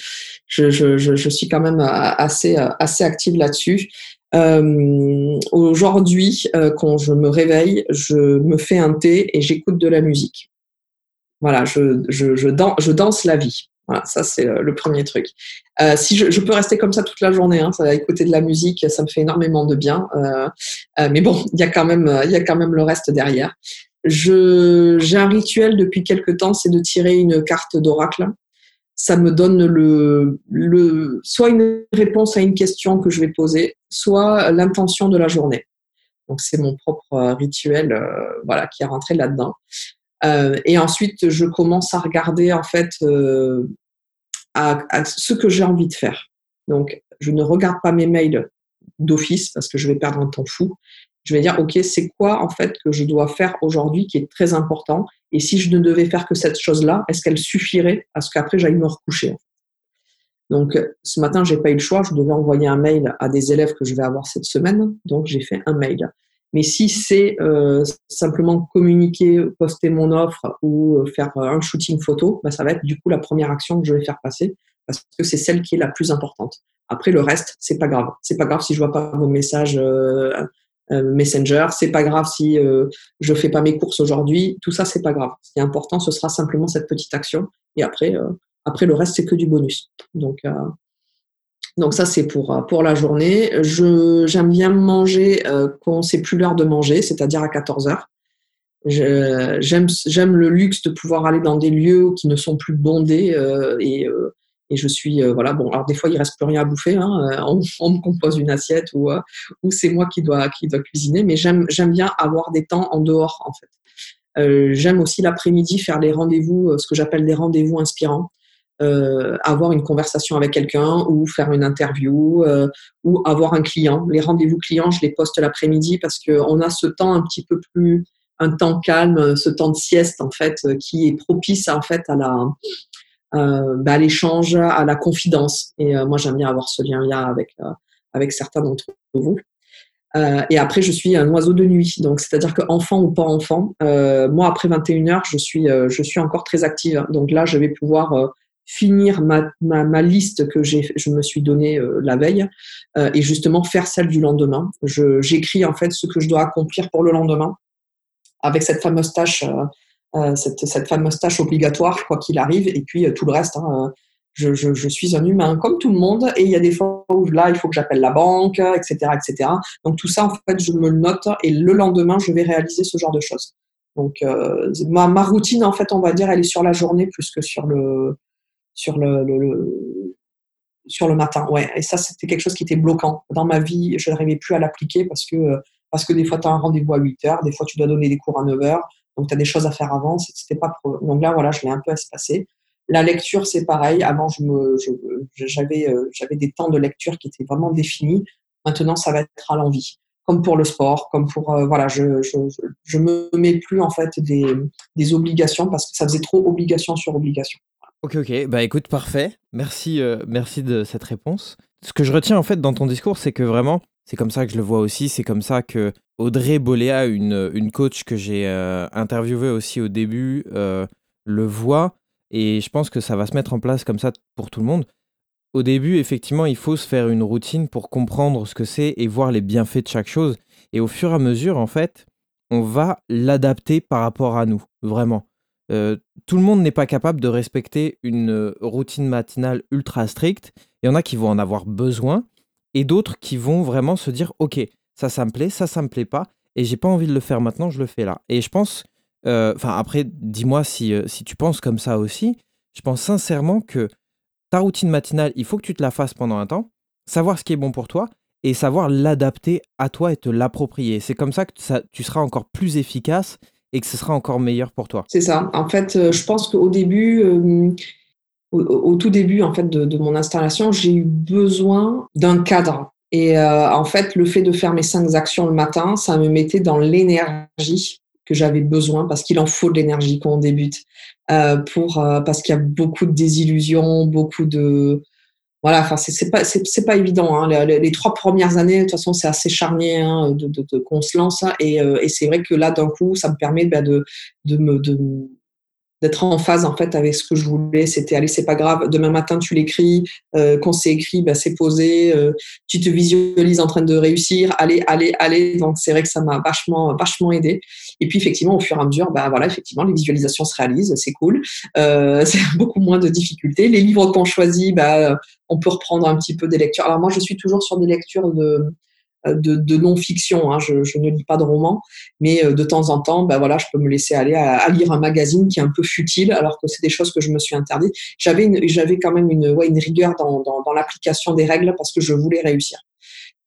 je, je, je, suis quand même assez, assez active là-dessus. Euh, Aujourd'hui, euh, quand je me réveille, je me fais un thé et j'écoute de la musique. Voilà, je, je, je, je danse la vie. Voilà, ça c'est euh, le premier truc. Euh, si je, peux rester comme ça toute la journée, hein, écouter de la musique, ça me fait énormément de bien. Euh, mais bon, il y a quand même, quand même le reste derrière. Je, j'ai un rituel depuis quelques temps, c'est de tirer une carte d'oracle. Ça me donne le, soit une réponse à une question que je vais poser, soit l'intention de la journée. Donc c'est mon propre rituel, voilà, qui est rentré là-dedans. Euh, et ensuite, je commence à regarder en fait euh, à, ce que j'ai envie de faire. Donc, je ne regarde pas mes mails d'office parce que je vais perdre un temps fou. Je vais dire, OK, c'est quoi en fait que je dois faire aujourd'hui qui est très important? Et si je ne devais faire que cette chose-là, est-ce qu'elle suffirait à ce qu'après j'aille me recoucher? Donc, ce matin, j'ai pas eu le choix. Je devais envoyer un mail à des élèves que je vais avoir cette semaine. Donc, j'ai fait un mail. Mais si c'est euh, simplement communiquer, poster mon offre ou euh, faire euh, un shooting photo, bah, ça va être du coup la première action que je vais faire passer parce que c'est celle qui est la plus importante. Après le reste, c'est pas grave. C'est pas grave si je vois pas vos messages euh, Messenger. C'est pas grave si je fais pas mes courses aujourd'hui. Tout ça, c'est pas grave. Ce qui est important, ce sera simplement cette petite action. Et après, après le reste, c'est que du bonus. Donc donc ça, c'est pour, euh, pour la journée. J'aime bien manger euh, quand c'est plus l'heure de manger, c'est-à-dire à 14 heures. j'aime, le luxe de pouvoir aller dans des lieux qui ne sont plus bondés euh, et, je suis voilà bon alors des fois il reste plus rien à bouffer hein, on, me compose une assiette ou c'est moi qui dois qui dois cuisiner mais j'aime j'aime bien avoir des temps en dehors en fait j'aime aussi l'après-midi faire les rendez-vous ce que j'appelle des rendez-vous inspirants euh, avoir une conversation avec quelqu'un ou faire une interview euh, ou avoir un client. Les rendez-vous clients, je les poste l'après-midi parce qu'on a ce temps un petit peu plus, un temps calme, ce temps de sieste en fait, qui est propice en fait à euh, bah, l'échange, à la confidence. Et moi, j'aime bien avoir ce lien-là avec avec certains d'entre vous. Et après, je suis un oiseau de nuit. Donc, c'est-à-dire que enfant ou pas enfant, moi, après 21 heures, je suis, je suis encore très active. Donc là, je vais pouvoir finir ma, ma, liste que je me suis donnée euh, la veille euh, et justement faire celle du lendemain. J'écris en fait ce que je dois accomplir pour le lendemain avec cette fameuse tâche, euh, cette, cette, fameuse tâche obligatoire quoi qu'il arrive et puis tout le reste. Hein, je, je, je, suis un humain comme tout le monde et il y a des fois où là il faut que j'appelle la banque, etc., etc. Donc tout ça en fait je me le note et le lendemain je vais réaliser ce genre de choses. Donc ma, ma routine en fait on va dire elle est sur la journée plus que sur le sur le, sur le matin. Ouais. Et ça, c'était quelque chose qui était bloquant. Dans ma vie, je n'arrivais plus à l'appliquer parce que, parce que des fois, tu as un rendez-vous à 8 heures, des fois, tu dois donner des cours à 9 heures, donc tu as des choses à faire avant. C'était pas Donc là, voilà, je l'ai un peu espacé. La lecture, c'est pareil. Avant, je me, j'avais, euh, j'avais des temps de lecture qui étaient vraiment définis. Maintenant, ça va être à l'envie. Comme pour le sport, comme pour euh, voilà, je, je, je me mets plus en fait des, des obligations parce que ça faisait trop obligation sur obligation. Ok, ok. Bah écoute, parfait. Merci, euh, merci de cette réponse. Ce que je retiens en fait dans ton discours, c'est que vraiment, c'est comme ça que je le vois aussi. C'est comme ça que Audrey Boléa, une, une coach que j'ai euh, interviewée aussi au début, euh, le voit. Et je pense que ça va se mettre en place comme ça pour tout le monde. Au début, effectivement, il faut se faire une routine pour comprendre ce que c'est et voir les bienfaits de chaque chose. Et au fur et à mesure, en fait, on va l'adapter par rapport à nous, vraiment. Euh, tout le monde n'est pas capable de respecter une euh, routine matinale ultra stricte. Il y en a qui vont en avoir besoin et d'autres qui vont vraiment se dire Ok, ça, ça me plaît, ça, ça me plaît pas et j'ai pas envie de le faire maintenant, je le fais là. Et je pense, euh, enfin, après, dis-moi si, si tu penses comme ça aussi. Je pense sincèrement que ta routine matinale, il faut que tu te la fasses pendant un temps, savoir ce qui est bon pour toi et savoir l'adapter à toi et te l'approprier. C'est comme ça que ça, tu seras encore plus efficace et que ce sera encore meilleur pour toi. C'est ça. En fait, euh, je pense qu'au début, euh, au, tout début en fait de, mon installation, j'ai eu besoin d'un cadre. Et euh, en fait, le fait de faire mes cinq actions le matin, ça me mettait dans l'énergie que j'avais besoin parce qu'il en faut de l'énergie quand on débute. pour parce qu'il y a beaucoup de désillusions, beaucoup de voilà, enfin c'est pas c'est pas évident. Hein. Les, trois premières années, de toute façon, c'est assez charnier hein, de, de, qu'on se lance. Hein. Et, euh, et c'est vrai que là, d'un coup, ça me permet bah, de, de me d'être en phase en fait avec ce que je voulais. C'était allez, c'est pas grave. Demain matin, tu l'écris. Euh, quand c'est écrit, bah, c'est posé. Euh, tu te visualises en train de réussir. Allez, allez, allez. Donc c'est vrai que ça m'a vachement, vachement aidé. Et puis effectivement, au fur et à mesure, bah voilà, effectivement, les visualisations se réalisent. C'est cool. Euh, c'est beaucoup moins de difficultés. Les livres qu'on choisit, bah, on peut reprendre un petit peu des lectures. Alors moi, je suis toujours sur des lectures de euh, de, non-fiction. Hein. Je, ne lis pas de romans, mais euh, de temps en temps, ben voilà, je peux me laisser aller à, lire un magazine qui est un peu futile, alors que c'est des choses que je me suis interdit. J'avais j'avais quand même une, ouais, une rigueur dans, dans, l'application des règles parce que je voulais réussir.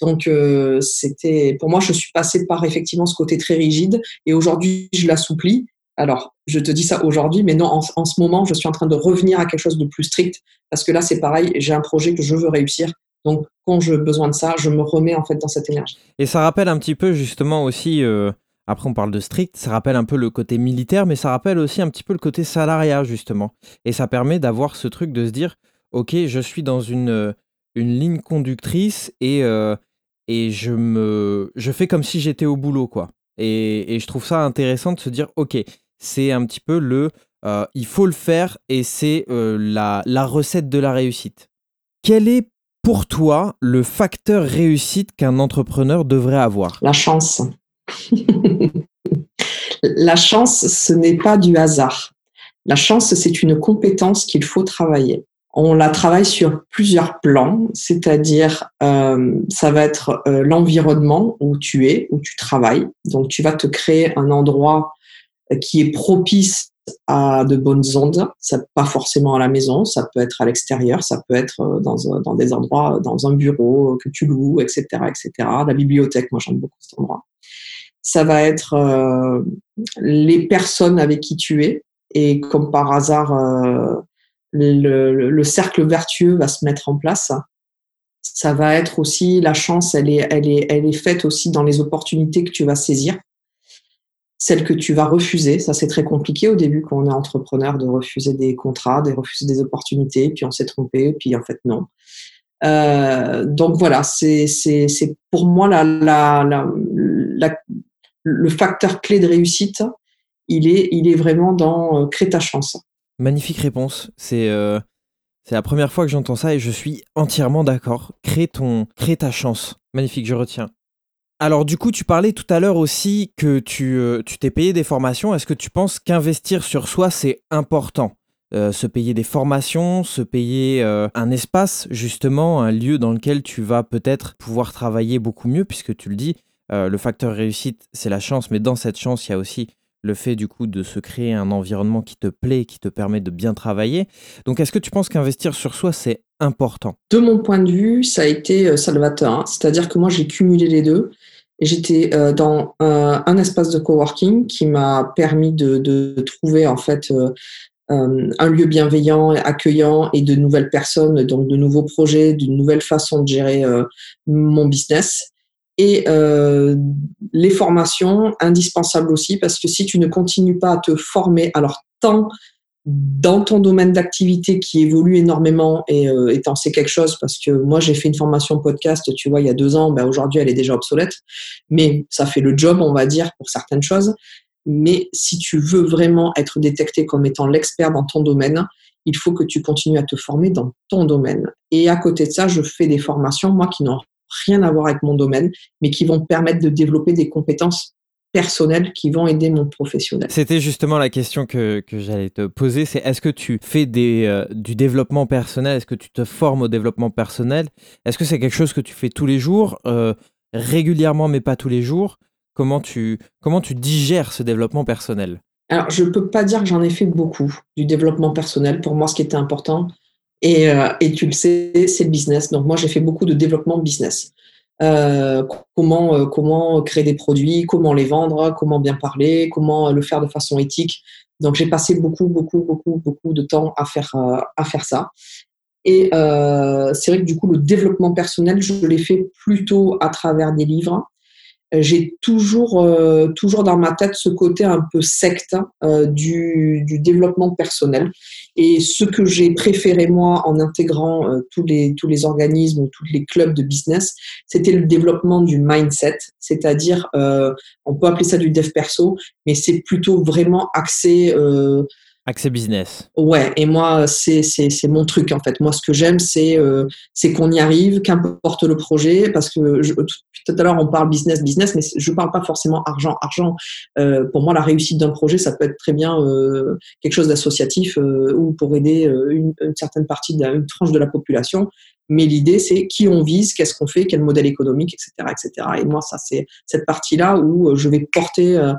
Donc euh, c'était, pour moi, je suis passée par effectivement ce côté très rigide, et aujourd'hui, je l'assouplis. Alors, je te dis ça aujourd'hui, mais non, en, ce moment, je suis en train de revenir à quelque chose de plus strict, parce que là, c'est pareil, j'ai un projet que je veux réussir, donc, quand j'ai besoin de ça, je me remets en fait dans cette énergie. Et ça rappelle un petit peu justement aussi, euh, après on parle de strict, ça rappelle un peu le côté militaire, mais ça rappelle aussi un petit peu le côté salariat justement. Et ça permet d'avoir ce truc de se dire, ok, je suis dans une, euh, une ligne conductrice et, et je, me, je fais comme si j'étais au boulot, quoi. Et, et, je trouve ça intéressant de se dire, ok, c'est un petit peu le, il faut le faire et c'est la, la recette de la réussite. Quelle est pour toi le facteur réussite qu'un entrepreneur devrait avoir? La chance. la chance, ce n'est pas du hasard. La chance, c'est une compétence qu'il faut travailler. On la travaille sur plusieurs plans, c'est-à-dire euh, ça va être euh, l'environnement où tu es, où tu travailles. Donc tu vas te créer un endroit qui est propice à de bonnes ondes. Ça pas forcément à la maison, ça peut être à l'extérieur, ça peut être euh, dans, dans, des endroits, dans un bureau que tu loues, etc., etc. La bibliothèque, moi j'aime beaucoup cet endroit. Ça va être euh, les personnes avec qui tu es et comme par hasard, euh, le, le, cercle vertueux va se mettre en place. Ça va être aussi la chance, elle est, elle est, elle est faite aussi dans les opportunités que tu vas saisir celle que tu vas refuser. Ça, c'est très compliqué au début quand on est entrepreneur de refuser des contrats, de refuser des opportunités, puis on s'est trompé, puis en fait, non. Euh, donc voilà, c'est pour moi la, la, la, le facteur clé de réussite, il est, il est vraiment dans euh, créer ta chance. Magnifique réponse. C'est euh, c'est la première fois que j'entends ça et je suis entièrement d'accord. Crée, crée ta chance. Magnifique, je retiens. Alors du coup, tu parlais tout à l'heure aussi que tu euh, t'es payé des formations. Est-ce que tu penses qu'investir sur soi, c'est important? Euh, Se payer des formations, se payer un espace, justement, un lieu dans lequel tu vas peut-être pouvoir travailler beaucoup mieux, puisque tu le dis, le facteur réussite, c'est la chance, mais dans cette chance, il y a aussi le fait du coup de se créer un environnement qui te plaît, qui te permet de bien travailler. Donc est-ce que tu penses qu'investir sur soi, c'est important? De mon point de vue, ça a été salvateur. Hein. C'est-à-dire que moi, j'ai cumulé les deux. J'étais euh, dans un, espace de coworking qui m'a permis de, trouver en fait euh, euh, un lieu bienveillant, accueillant et de nouvelles personnes, donc de nouveaux projets, d'une nouvelle façon de gérer mon business. Et les formations indispensables aussi parce que si tu ne continues pas à te former, alors tant dans ton domaine d'activité qui évolue énormément et euh, t'en sais quelque chose parce que moi j'ai fait une formation podcast, tu vois, il y a deux ans, ben aujourd'hui elle est déjà obsolète, mais ça fait le job, on va dire, pour certaines choses. Mais si tu veux vraiment être détecté comme étant l'expert dans ton domaine, il faut que tu continues à te former dans ton domaine. Et à côté de ça, je fais des formations, moi, qui n'ont rien à voir avec mon domaine, mais qui vont permettre de développer des compétences personnels qui vont aider mon professionnel. C'était justement la question que, que j'allais te poser, c'est est-ce que tu fais des, euh, du développement personnel, est-ce que tu te formes au développement personnel? Est-ce que c'est quelque chose que tu fais tous les jours, euh, régulièrement mais pas tous les jours? Comment tu, comment tu digères ce développement personnel? Alors, je ne peux pas dire que j'en ai fait beaucoup du développement personnel. Pour moi, ce qui était important, et, euh, et tu le sais, c'est le business. Donc, moi, j'ai fait beaucoup de développement business. Euh, comment, euh, comment créer des produits, comment les vendre, comment bien parler, comment le faire de façon éthique. Donc j'ai passé beaucoup, beaucoup, beaucoup, beaucoup de temps à faire, euh, à faire ça. Et c'est vrai que du coup, le développement personnel, je l'ai fait plutôt à travers des livres j'ai toujours, euh, toujours dans ma tête ce côté un peu secte euh, du, du, développement personnel. Et ce que j'ai préféré, moi, en intégrant euh, tous, les, tous les organismes ou tous les clubs de business, c'était le développement du mindset. C'est-à-dire, on peut appeler ça du dev perso, mais c'est plutôt vraiment axé Accès business. Ouais, et moi, c'est, mon truc en fait. Moi, ce que j'aime, c'est, euh, qu'on y arrive, qu'importe le projet, parce que tout à l'heure, on parle business, business, mais je ne parle pas forcément argent, argent. Euh, pour moi, la réussite d'un projet, ça peut être très bien euh, quelque chose d'associatif ou pour aider une, une, certaine partie, une tranche de la population. Mais l'idée, c'est qui on vise, qu'est-ce qu'on fait, quel modèle économique, etc., etc. Et moi, ça, c'est cette partie-là où je vais porter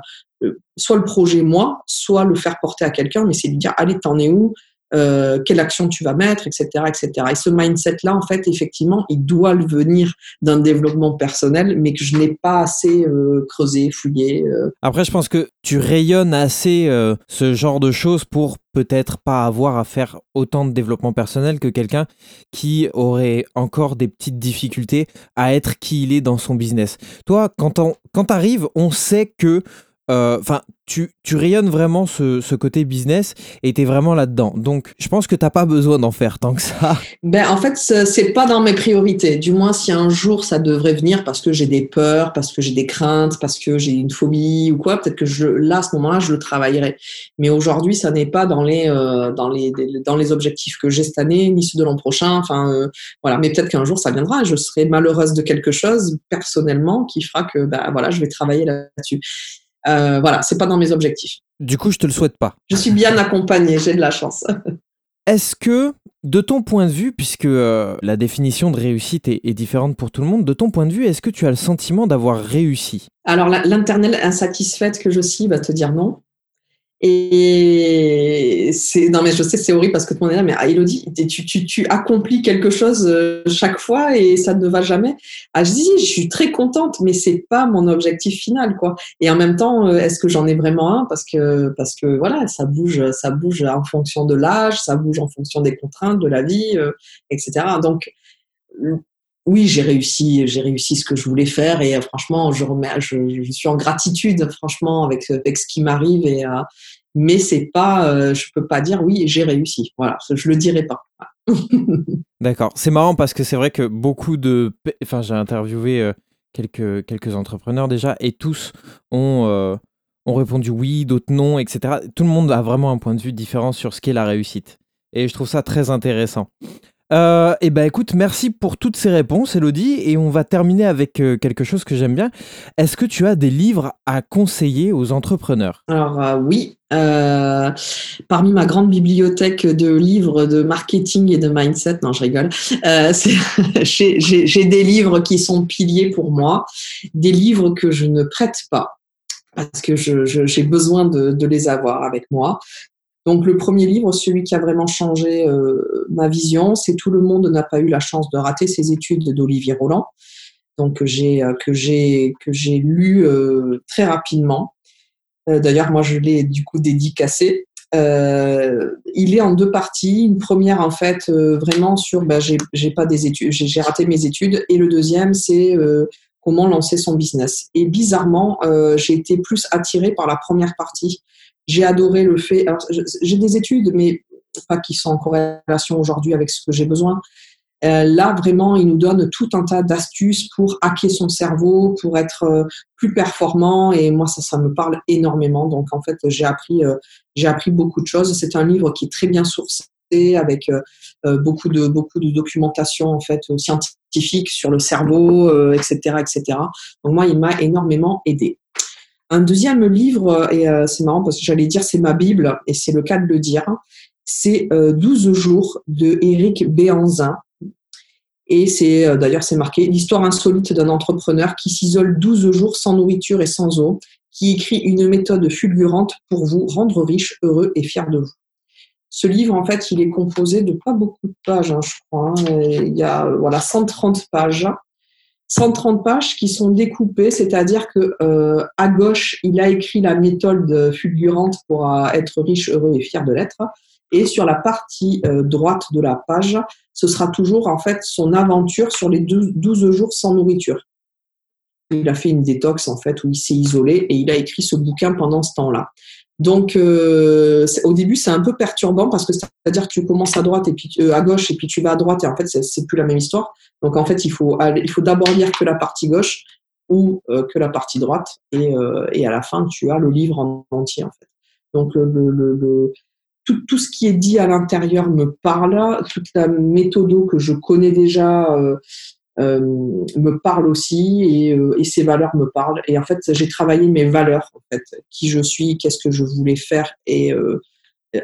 soit le projet moi, soit le faire porter à quelqu'un, mais c'est de dire allez, t'en es où? Euh, quelle action tu vas mettre, etc., etc. Et ce mindset-là, en fait, effectivement, il doit le venir d'un développement personnel, mais que je n'ai pas assez euh, creusé, fouillé. Euh. Après, je pense que tu rayonnes assez ce genre de choses pour peut-être pas avoir à faire autant de développement personnel que quelqu'un qui aurait encore des petites difficultés à être qui il est dans son business. Toi, quand, on, quand t'arrives, on sait que euh, enfin, tu, rayonnes vraiment ce, côté business et tu es vraiment là-dedans. Donc, je pense que tu n'as pas besoin d'en faire tant que ça. Ben, en fait, c'est pas dans mes priorités. Du moins, si un jour ça devrait venir parce que j'ai des peurs, parce que j'ai des craintes, parce que j'ai une phobie ou quoi, peut-être que je, là, à ce moment-là, je le travaillerai. Mais aujourd'hui, ça n'est pas dans les, euh, dans, les, dans les objectifs que j'ai cette année, ni ceux de l'an prochain. Enfin, euh, voilà. Mais peut-être qu'un jour, ça viendra je serai malheureuse de quelque chose personnellement qui fera que, ben, voilà, je vais travailler là-dessus. Euh, voilà, c'est pas dans mes objectifs. Du coup, je te le souhaite pas. Je suis bien accompagnée, j'ai de la chance. Est-ce que, de ton point de vue, puisque euh, la définition de réussite est, est, différente pour tout le monde, de ton point de vue, est-ce que tu as le sentiment d'avoir réussi? Alors, l'internelle insatisfaite que je suis va te dire non. Et c'est non mais je sais c'est horrible parce que tout le monde est là mais ah, Elodie tu, tu, tu, accomplis quelque chose euh, chaque fois et ça ne va jamais. Ah je dis je suis très contente mais c'est pas mon objectif final quoi. Et en même temps euh, est-ce que j'en ai vraiment un? Parce que parce que voilà ça bouge ça bouge en fonction de l'âge ça bouge en fonction des contraintes de la vie euh, etc. Donc oui, j'ai réussi, j'ai réussi ce que je voulais faire et franchement, je suis en gratitude, franchement, avec, avec ce qui m'arrive euh, mais c'est pas, euh, je peux pas dire oui, j'ai réussi. Voilà, je le dirai pas. D'accord. C'est marrant parce que c'est vrai que beaucoup de, enfin, j'ai interviewé euh, quelques quelques entrepreneurs déjà et tous ont euh, ont répondu oui, d'autres non, etc. Tout le monde a vraiment un point de vue différent sur ce qu'est la réussite. Et je trouve ça très intéressant. Euh, et eh ben écoute, merci pour toutes ces réponses, Elodie. Et on va terminer avec euh, quelque chose que j'aime bien. Est-ce que tu as des livres à conseiller aux entrepreneurs? Alors euh, oui, euh, parmi ma grande bibliothèque de livres de marketing et de mindset, non je rigole, j'ai des livres qui sont piliers pour moi, des livres que je ne prête pas parce que j'ai besoin de, les avoir avec moi. Donc le premier livre, celui qui a vraiment changé euh, ma vision, c'est Tout le monde n'a pas eu la chance de rater ses études d'Olivier Roland. Donc j'ai euh, que j'ai que j'ai lu euh, très rapidement. D'ailleurs, moi je l'ai du coup dédicacé. Il est en deux parties. Une première en fait vraiment sur bah, j'ai pas des études, j'ai raté mes études, et le deuxième c'est comment lancer son business. Et bizarrement, j'ai été plus attirée par la première partie j'ai adoré le fait. J'ai des études, mais pas qui sont en corrélation aujourd'hui avec ce que j'ai besoin. Euh, là, vraiment, il nous donne tout un tas d'astuces pour hacker son cerveau, pour être euh, plus performant. Et moi, ça, ça me parle énormément. Donc, en fait, j'ai appris, euh, j'ai appris beaucoup de choses. C'est un livre qui est très bien sourcé avec beaucoup de beaucoup de documentation en fait scientifique sur le cerveau, etc., etc. Donc moi, il m'a énormément aidé. Un deuxième livre, et c'est marrant parce que j'allais dire c'est ma Bible, et c'est le cas de le dire, c'est 12 jours de Éric Béanzin. Et c'est d'ailleurs c'est marqué l'histoire insolite d'un entrepreneur qui s'isole 12 jours sans nourriture et sans eau, qui écrit une méthode fulgurante pour vous rendre riche, heureux et fier de vous. Ce livre, en fait, il est composé de pas beaucoup de pages, hein, je crois. Hein. Il y a voilà 130 pages. 130 pages qui sont découpées, c'est-à-dire que euh, à gauche, il a écrit la méthode fulgurante pour euh, être riche, heureux et fier de l'être. Et sur la partie euh, droite de la page, ce sera toujours en fait son aventure sur les 12 jours sans nourriture. Il a fait une détox en fait où il s'est isolé et il a écrit ce bouquin pendant ce temps-là. Donc, euh, au début, c'est un peu perturbant parce que c'est-à-dire que tu commences à droite et puis euh, à gauche et puis tu vas à droite et en fait, c'est plus la même histoire. Donc, en fait, il faut il faut d'abord lire que la partie gauche ou euh, que la partie droite et, et, à la fin, tu as le livre en entier en fait. Donc, le, le, le tout, tout, ce qui est dit à l'intérieur me parle, toute la méthode que je connais déjà euh, me parle aussi et, euh, et, ces valeurs me parlent. Et en fait, j'ai travaillé mes valeurs, en fait, qui je suis, qu'est-ce que je voulais faire et euh,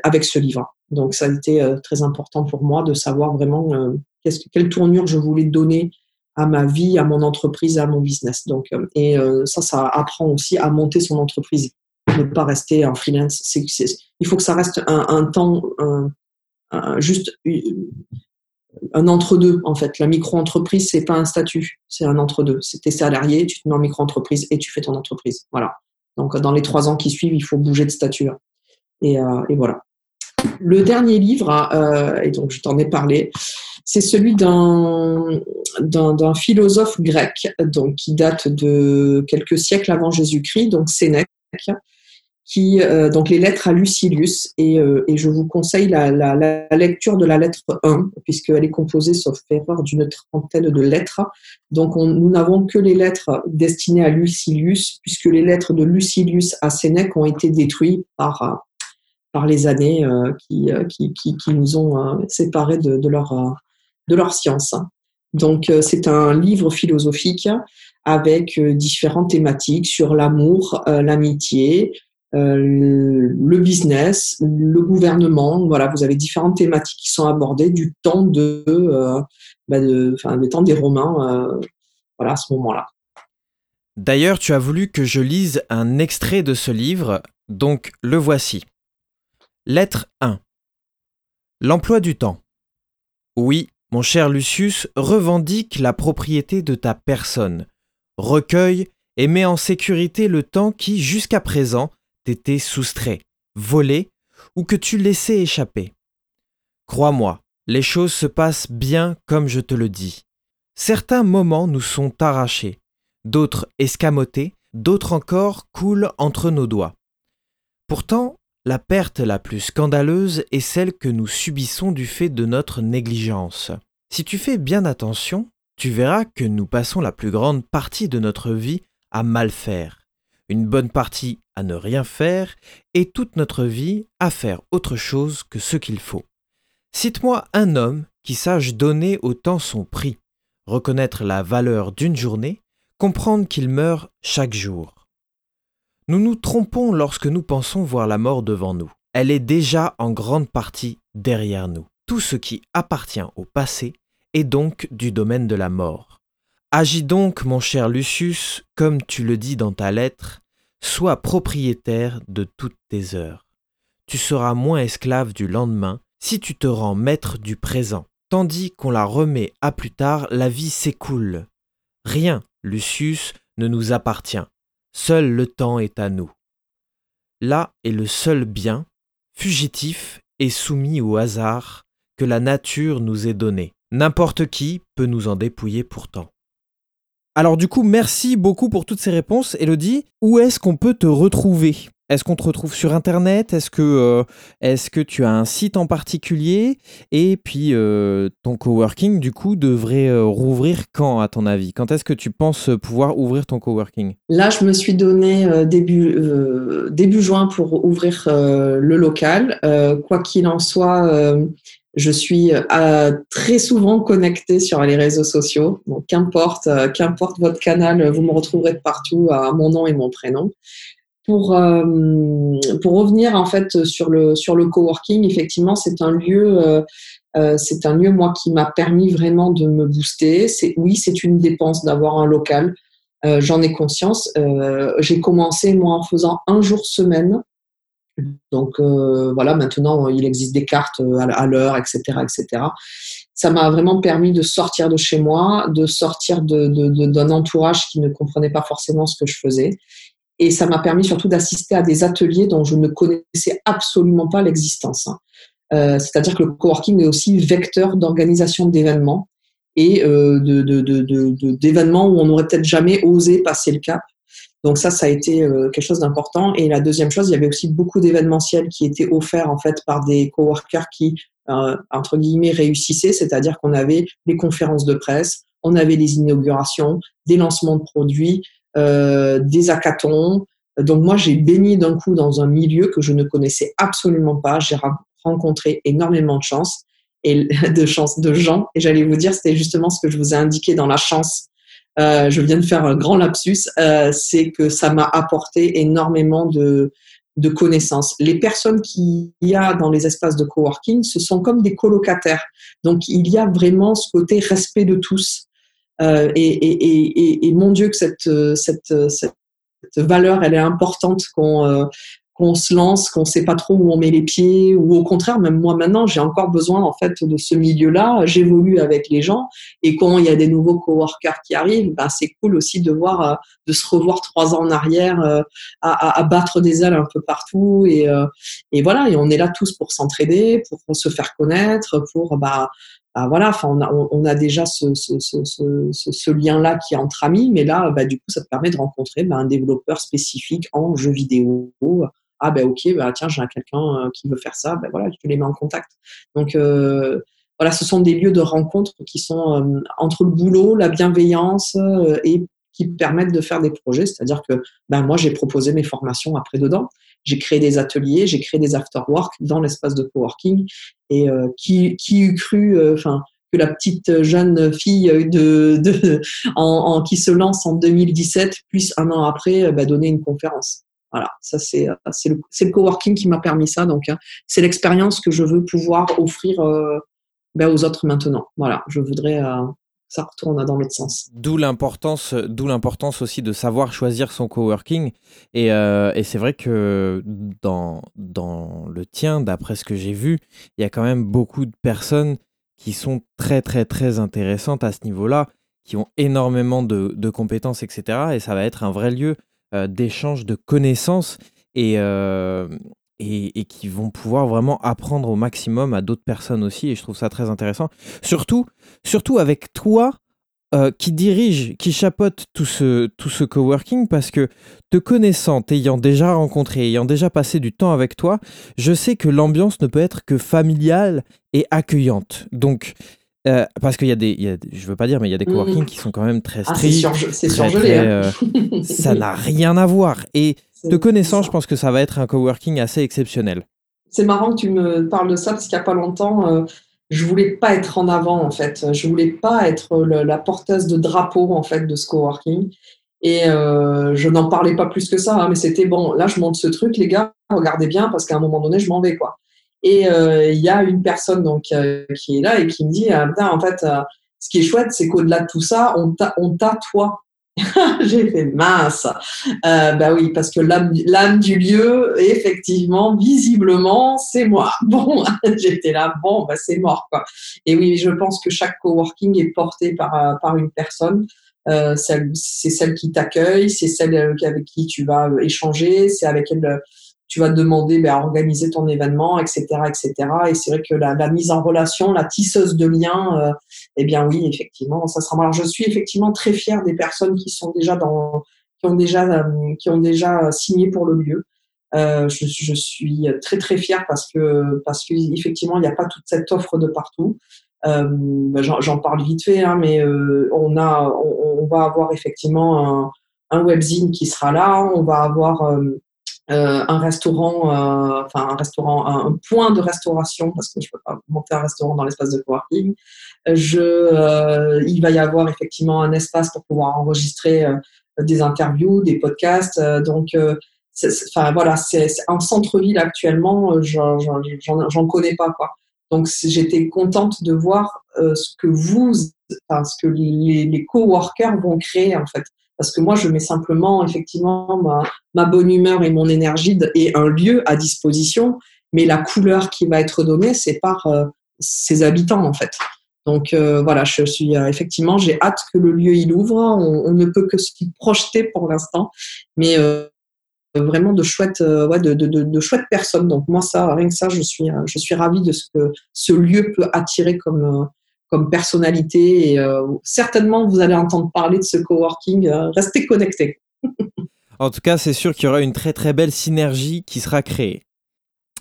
avec ce livre. Donc, ça a été très important pour moi de savoir vraiment quelle tournure je voulais donner à ma vie, à mon entreprise, à mon business. Donc, et ça, ça apprend aussi à monter son entreprise, ne pas rester en freelance. Il faut que ça reste un, un temps, un, juste un entre-deux en fait. La micro-entreprise, c'est pas un statut, c'est un entre-deux. C'est tes salarié, tu te mets en micro-entreprise et tu fais ton entreprise. Voilà. Donc dans les trois ans qui suivent, il faut bouger de statut. Et, euh, et voilà. Le dernier livre, euh, et donc je t'en ai parlé, c'est celui d'un, d'un, philosophe grec, donc qui date de quelques siècles avant Jésus-Christ, donc Sénèque, euh, donc les lettres à Lucilius et, euh, je vous conseille la, lecture de la lettre 1 puisqu'elle est composée sauf erreur d'une trentaine de lettres. Donc on, nous n'avons que les lettres destinées à Lucilius puisque les lettres de Lucilius à Sénèque ont été détruites par par les années euh, qui, nous ont séparés de, leur de leur science. Donc c'est un livre philosophique avec différentes thématiques sur l'amour, l'amitié, euh, le business, le gouvernement. Voilà, vous avez différentes thématiques qui sont abordées du temps de, euh, bah enfin, temps des Romains. Euh, voilà, à ce moment-là. D'ailleurs, tu as voulu que je lise un extrait de ce livre, donc le voici. Lettre 1. L'emploi du temps. Oui, mon cher Lucius, revendique la propriété de ta personne, recueille et met en sécurité le temps qui, jusqu'à présent, t'étais soustrait, volé ou que tu laissais échapper. Crois-moi, les choses se passent bien comme je te le dis. Certains moments nous sont arrachés, d'autres escamotés, d'autres encore coulent entre nos doigts. Pourtant, la perte la plus scandaleuse est celle que nous subissons du fait de notre négligence. Si tu fais bien attention, tu verras que nous passons la plus grande partie de notre vie à mal faire une bonne partie à ne rien faire et toute notre vie à faire autre chose que ce qu'il faut. Cite-moi un homme qui sache donner au temps son prix, reconnaître la valeur d'une journée, comprendre qu'il meurt chaque jour. Nous nous trompons lorsque nous pensons voir la mort devant nous. Elle est déjà en grande partie derrière nous. Tout ce qui appartient au passé est donc du domaine de la mort. Agis donc, mon cher Lucius, comme tu le dis dans ta lettre, sois propriétaire de toutes tes heures. Tu seras moins esclave du lendemain si tu te rends maître du présent. Tandis qu'on la remet à plus tard, la vie s'écoule. Rien, Lucius, ne nous appartient. Seul le temps est à nous. Là est le seul bien, fugitif et soumis au hasard, que la nature nous ait donné. N'importe qui peut nous en dépouiller pourtant. Alors du coup, merci beaucoup pour toutes ces réponses. Elodie, où est-ce qu'on peut te retrouver? Est-ce qu'on te retrouve sur Internet? Est-ce que, euh, tu as un site en particulier? Et puis, euh, ton coworking, du coup, devrait euh, rouvrir quand, à ton avis? Quand est-ce que tu penses pouvoir ouvrir ton coworking? Là, je me suis donné début juin pour ouvrir le local. quoi qu'il en soit, Je suis très souvent connectée sur les réseaux sociaux. Donc, qu'importe, qu'importe votre canal, vous me retrouverez partout à mon nom et mon prénom. Pour, pour revenir en fait sur le, sur le coworking, effectivement, c'est un lieu euh, c'est un lieu, moi, qui m'a permis vraiment de me booster. C'est, oui, c'est une dépense d'avoir un local. Euh, j'en ai conscience. Euh, j'ai commencé, moi, en faisant un jour semaine. Donc, voilà, maintenant, il existe des cartes à, l'heure, etc., etc. Ça m'a vraiment permis de sortir de chez moi, de sortir de, d'un entourage qui ne comprenait pas forcément ce que je faisais. Et ça m'a permis surtout d'assister à des ateliers dont je ne connaissais absolument pas l'existence. Hein. Euh, c'est-à-dire que le coworking est aussi vecteur d'organisation d'événements et euh, d'événements où on n'aurait peut-être jamais osé passer le cap. Donc ça, ça a été euh, quelque chose d'important. Et la deuxième chose, il y avait aussi beaucoup d'événementiels qui étaient offerts en fait par des coworkers qui entre guillemets réussissaient, c'est-à-dire qu'on avait les conférences de presse, on avait les inaugurations, des lancements de produits, des hackathons. Donc moi, j'ai baigné d'un coup dans un milieu que je ne connaissais absolument pas. J'ai rencontré énormément de chance et de chance de gens. Et j'allais vous dire, c'était justement ce que je vous ai indiqué dans la chance. Euh, je viens de faire un grand lapsus. Euh, c'est que ça m'a apporté énormément de, connaissances. Les personnes qu'il y a dans les espaces de coworking, ce sont comme des colocataires. Donc il y a vraiment ce côté respect de tous. Euh, et, mon Dieu que cette valeur, elle est importante qu'on qu'on se lance, qu'on sait pas trop où on met les pieds, ou au contraire, même moi maintenant, j'ai encore besoin en fait de ce milieu-là. J'évolue avec les gens, et quand il y a des nouveaux coworkers qui arrivent, ben, c'est cool aussi de voir, euh, de se revoir trois ans en arrière, euh, à, battre des ailes un peu partout, et, euh, et voilà, et on est là tous pour s'entraider, pour se faire connaître, pour bah, bah voilà, enfin on a, déjà ce, lien-là qui est entre amis, mais là, bah, du coup, ça te permet de rencontrer bah, un développeur spécifique en jeux vidéo, ah ben ok, bah, tiens, j'ai quelqu'un euh, qui veut faire ça, ben voilà, tu les mets en contact. Donc euh, voilà, ce sont des lieux de rencontre qui sont euh, entre le boulot, la bienveillance et qui permettent de faire des projets. C'est-à-dire que ben, moi, j'ai proposé mes formations après dedans. J'ai créé des ateliers, j'ai créé des after-work dans l'espace de coworking. Et qui, qui eût cru, que la petite jeune fille de, qui se lance en 2017 puisse un an après ben, donner une conférence? Voilà, ça c'est euh, le, le coworking qui m'a permis ça. Donc, hein. c'est l'expérience que je veux pouvoir offrir euh, ben, aux autres maintenant. Voilà, je voudrais euh, ça retourne dans l'autre sens. D'où l'importance, d'où l'importance aussi de savoir choisir son coworking. Et, et c'est vrai que dans, dans le tien, d'après ce que j'ai vu, il y a quand même beaucoup de personnes qui sont très très très intéressantes à ce niveau-là, qui ont énormément de compétences, etc. Et ça va être un vrai lieu euh, d'échange de connaissances euh, et, et, qui vont pouvoir vraiment apprendre au maximum à d'autres personnes aussi. Et je trouve ça très intéressant. Surtout, surtout avec toi. Euh, qui dirige, qui chapeaute tout ce, tout ce coworking parce que te connaissant, t'ayant déjà rencontré, ayant déjà passé du temps avec toi, je sais que l'ambiance ne peut être que familiale et accueillante. Donc, euh, parce qu'il y a des, il y a, je veux pas dire, mais il y a des mm. coworking qui sont quand même très ah, stricts. c'est surgelé. Hein. Euh, ça n'a rien à voir. Et te connaissant, je pense que ça va être un coworking assez exceptionnel. C'est marrant que tu me parles de ça parce qu'il y a pas longtemps, euh, je voulais pas être en avant en fait. Je voulais pas être la porteuse de drapeau en fait de ce coworking. Et euh, je n'en parlais pas plus que ça, hein, mais c'était bon. Là, je monte ce truc, les gars, regardez bien parce qu'à un moment donné, je m'en vais quoi. Et euh, il y a une personne donc euh, qui est là et qui me dit ah, en fait, euh, ce qui est chouette, c'est qu'au-delà de tout ça, on t'a toi. J'ai fait mince. Euh, bah oui, parce que l'âme du lieu, effectivement, visiblement, c'est moi. Bon, j'étais là, bon, bah c'est mort quoi. Et oui, je pense que chaque coworking est porté par par une personne. Euh, c'est celle qui t'accueille, c'est celle avec qui tu vas échanger, c'est avec elle tu vas te demander ben, à organiser ton événement, etc., etc. Et c'est vrai que la, la, mise en relation, la tisseuse de liens, euh, eh bien oui, effectivement, ça sera. Alors je suis effectivement très fière des personnes qui sont déjà dans, qui ont déjà, euh, qui ont déjà signé pour le lieu. Euh, je, je, suis très très fière parce que parce qu'effectivement il n'y a pas toute cette offre de partout. Euh, ben, J'en parle vite fait, hein, mais euh, on a, on, on, va avoir effectivement un, un webzine qui sera là. On va avoir un restaurant, enfin un restaurant, un, point de restauration parce que je peux pas monter un restaurant dans l'espace de coworking. Je, il va y avoir effectivement un espace pour pouvoir enregistrer des interviews, des podcasts. donc enfin voilà, c'est en centre-ville actuellement, j'en connais pas quoi. Donc j'étais contente de voir ce que vous, enfin, ce que les, les coworkers vont créer en fait parce que moi, je mets simplement effectivement ma, bonne humeur et mon énergie et un lieu à disposition, mais la couleur qui va être donnée, c'est par euh, ses habitants en fait. Donc euh, voilà, je suis euh, effectivement, j'ai hâte que le lieu il ouvre. On, ne peut que s'y projeter pour l'instant, mais vraiment de chouettes, ouais, de, chouettes personnes. Donc moi ça, rien que ça, je suis, je suis ravie de ce que ce lieu peut attirer comme comme personnalité. Et euh, certainement, vous allez entendre parler de ce coworking. Euh, restez connectés. en tout cas, c'est sûr qu'il y aura une très très belle synergie qui sera créée.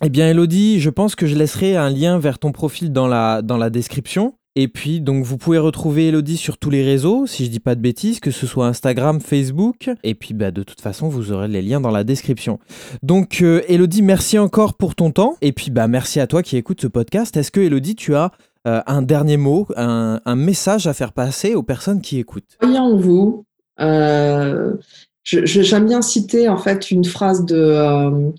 Eh bien, Elodie, je pense que je laisserai un lien vers ton profil dans la, dans la description. Et puis, donc, vous pouvez retrouver Elodie sur tous les réseaux, si je dis pas de bêtises, que ce soit Instagram, Facebook. Et puis, bah, de toute façon, vous aurez les liens dans la description. Donc, euh, Elodie, merci encore pour ton temps. Et puis, bah, merci à toi qui écoutes ce podcast. Est-ce que, Elodie, tu as euh, un dernier mot, un, message à faire passer aux personnes qui écoutent Croyez en vous. Euh, j'aime bien citer en fait une phrase de, euh,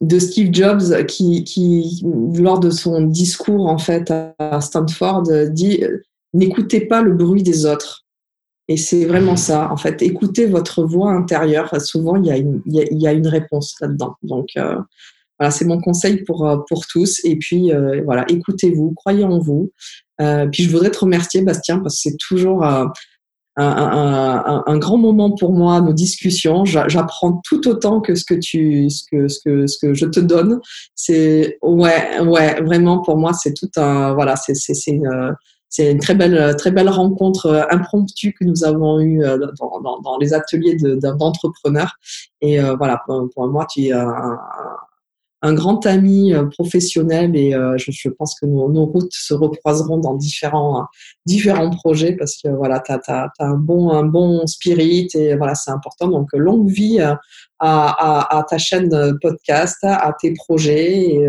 de Steve Jobs qui, qui, lors de son discours en fait à Stanford, dit N'écoutez pas le bruit des autres. Et c'est vraiment ça, en fait. Écoutez votre voix intérieure. Souvent, il y a une, y a, une réponse là-dedans. Donc, voilà, c'est mon conseil pour, euh, pour tous. Et puis, euh, voilà, écoutez-vous, croyez en vous. Euh, puis, je voudrais te remercier, Bastien, parce que c'est toujours un, un, grand moment pour moi, nos discussions. J'apprends tout autant que ce que tu, ce que, ce que, ce que je te donne. C'est, ouais, ouais, vraiment, pour moi, c'est tout un, voilà, c'est, c'est, c'est une, c'est une très belle, très belle rencontre impromptue que nous avons eue dans, dans, dans les ateliers d'entrepreneurs. Et voilà, pour, moi, tu es un, un grand ami euh, professionnel et euh, je, pense que nos, routes se recroiseront dans différents, euh, différents projets parce que voilà, tu as, un, bon, un bon spirit et voilà, c'est important. Donc, longue vie à, à, ta chaîne podcast, à tes projets et,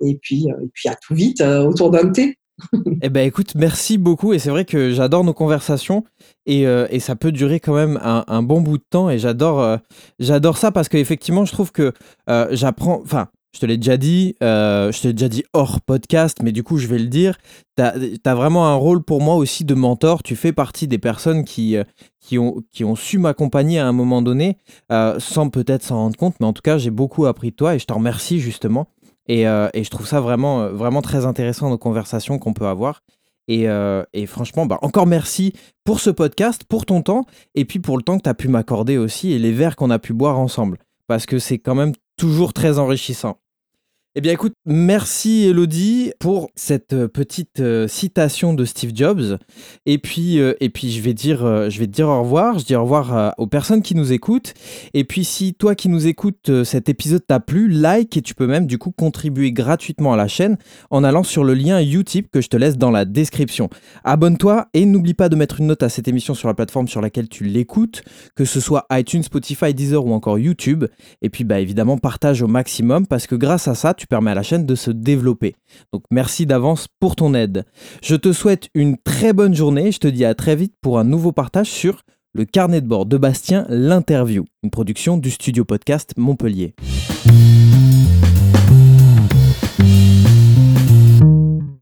et, puis, et puis à tout vite autour d'un thé. Eh ben écoute, merci beaucoup et c'est vrai que j'adore nos conversations et, et, ça peut durer quand même un, bon bout de temps et j'adore j'adore ça parce qu'effectivement je trouve que j'apprends, enfin je te l'ai déjà dit, je te l'ai déjà dit hors podcast, mais du coup je vais le dire, tu as, vraiment un rôle pour moi aussi de mentor, tu fais partie des personnes qui, qui, ont, qui ont su m'accompagner à un moment donné, sans peut-être s'en rendre compte, mais en tout cas j'ai beaucoup appris de toi et je t'en remercie justement. Euh, et, je trouve ça vraiment, euh, vraiment très intéressant nos conversations qu'on peut avoir. Et, euh, franchement, bah, encore merci pour ce podcast, pour ton temps, et puis pour le temps que tu as pu m'accorder aussi, et les verres qu'on a pu boire ensemble. Parce que c'est quand même toujours très enrichissant. Eh bien écoute, merci Elodie pour cette euh, petite euh, citation de Steve Jobs. Et puis, euh, et puis je, vais dire, je vais te dire au revoir. Je dis au revoir aux personnes qui nous écoutent. Et puis si toi qui nous écoutes, cet épisode t'a plu, like et tu peux même du coup contribuer gratuitement à la chaîne en allant sur le lien Utip que je te laisse dans la description. Abonne-toi et n'oublie pas de mettre une note à cette émission sur la plateforme sur laquelle tu l'écoutes, que ce soit iTunes, Spotify, Deezer ou encore YouTube. Et puis bah évidemment partage au maximum parce que grâce à ça, tu permets à la chaîne de se développer. Donc merci d'avance pour ton aide. Je te souhaite une très bonne journée. Je te dis à très vite pour un nouveau partage sur le carnet de bord de Bastien, l'interview, une production du studio podcast Montpellier.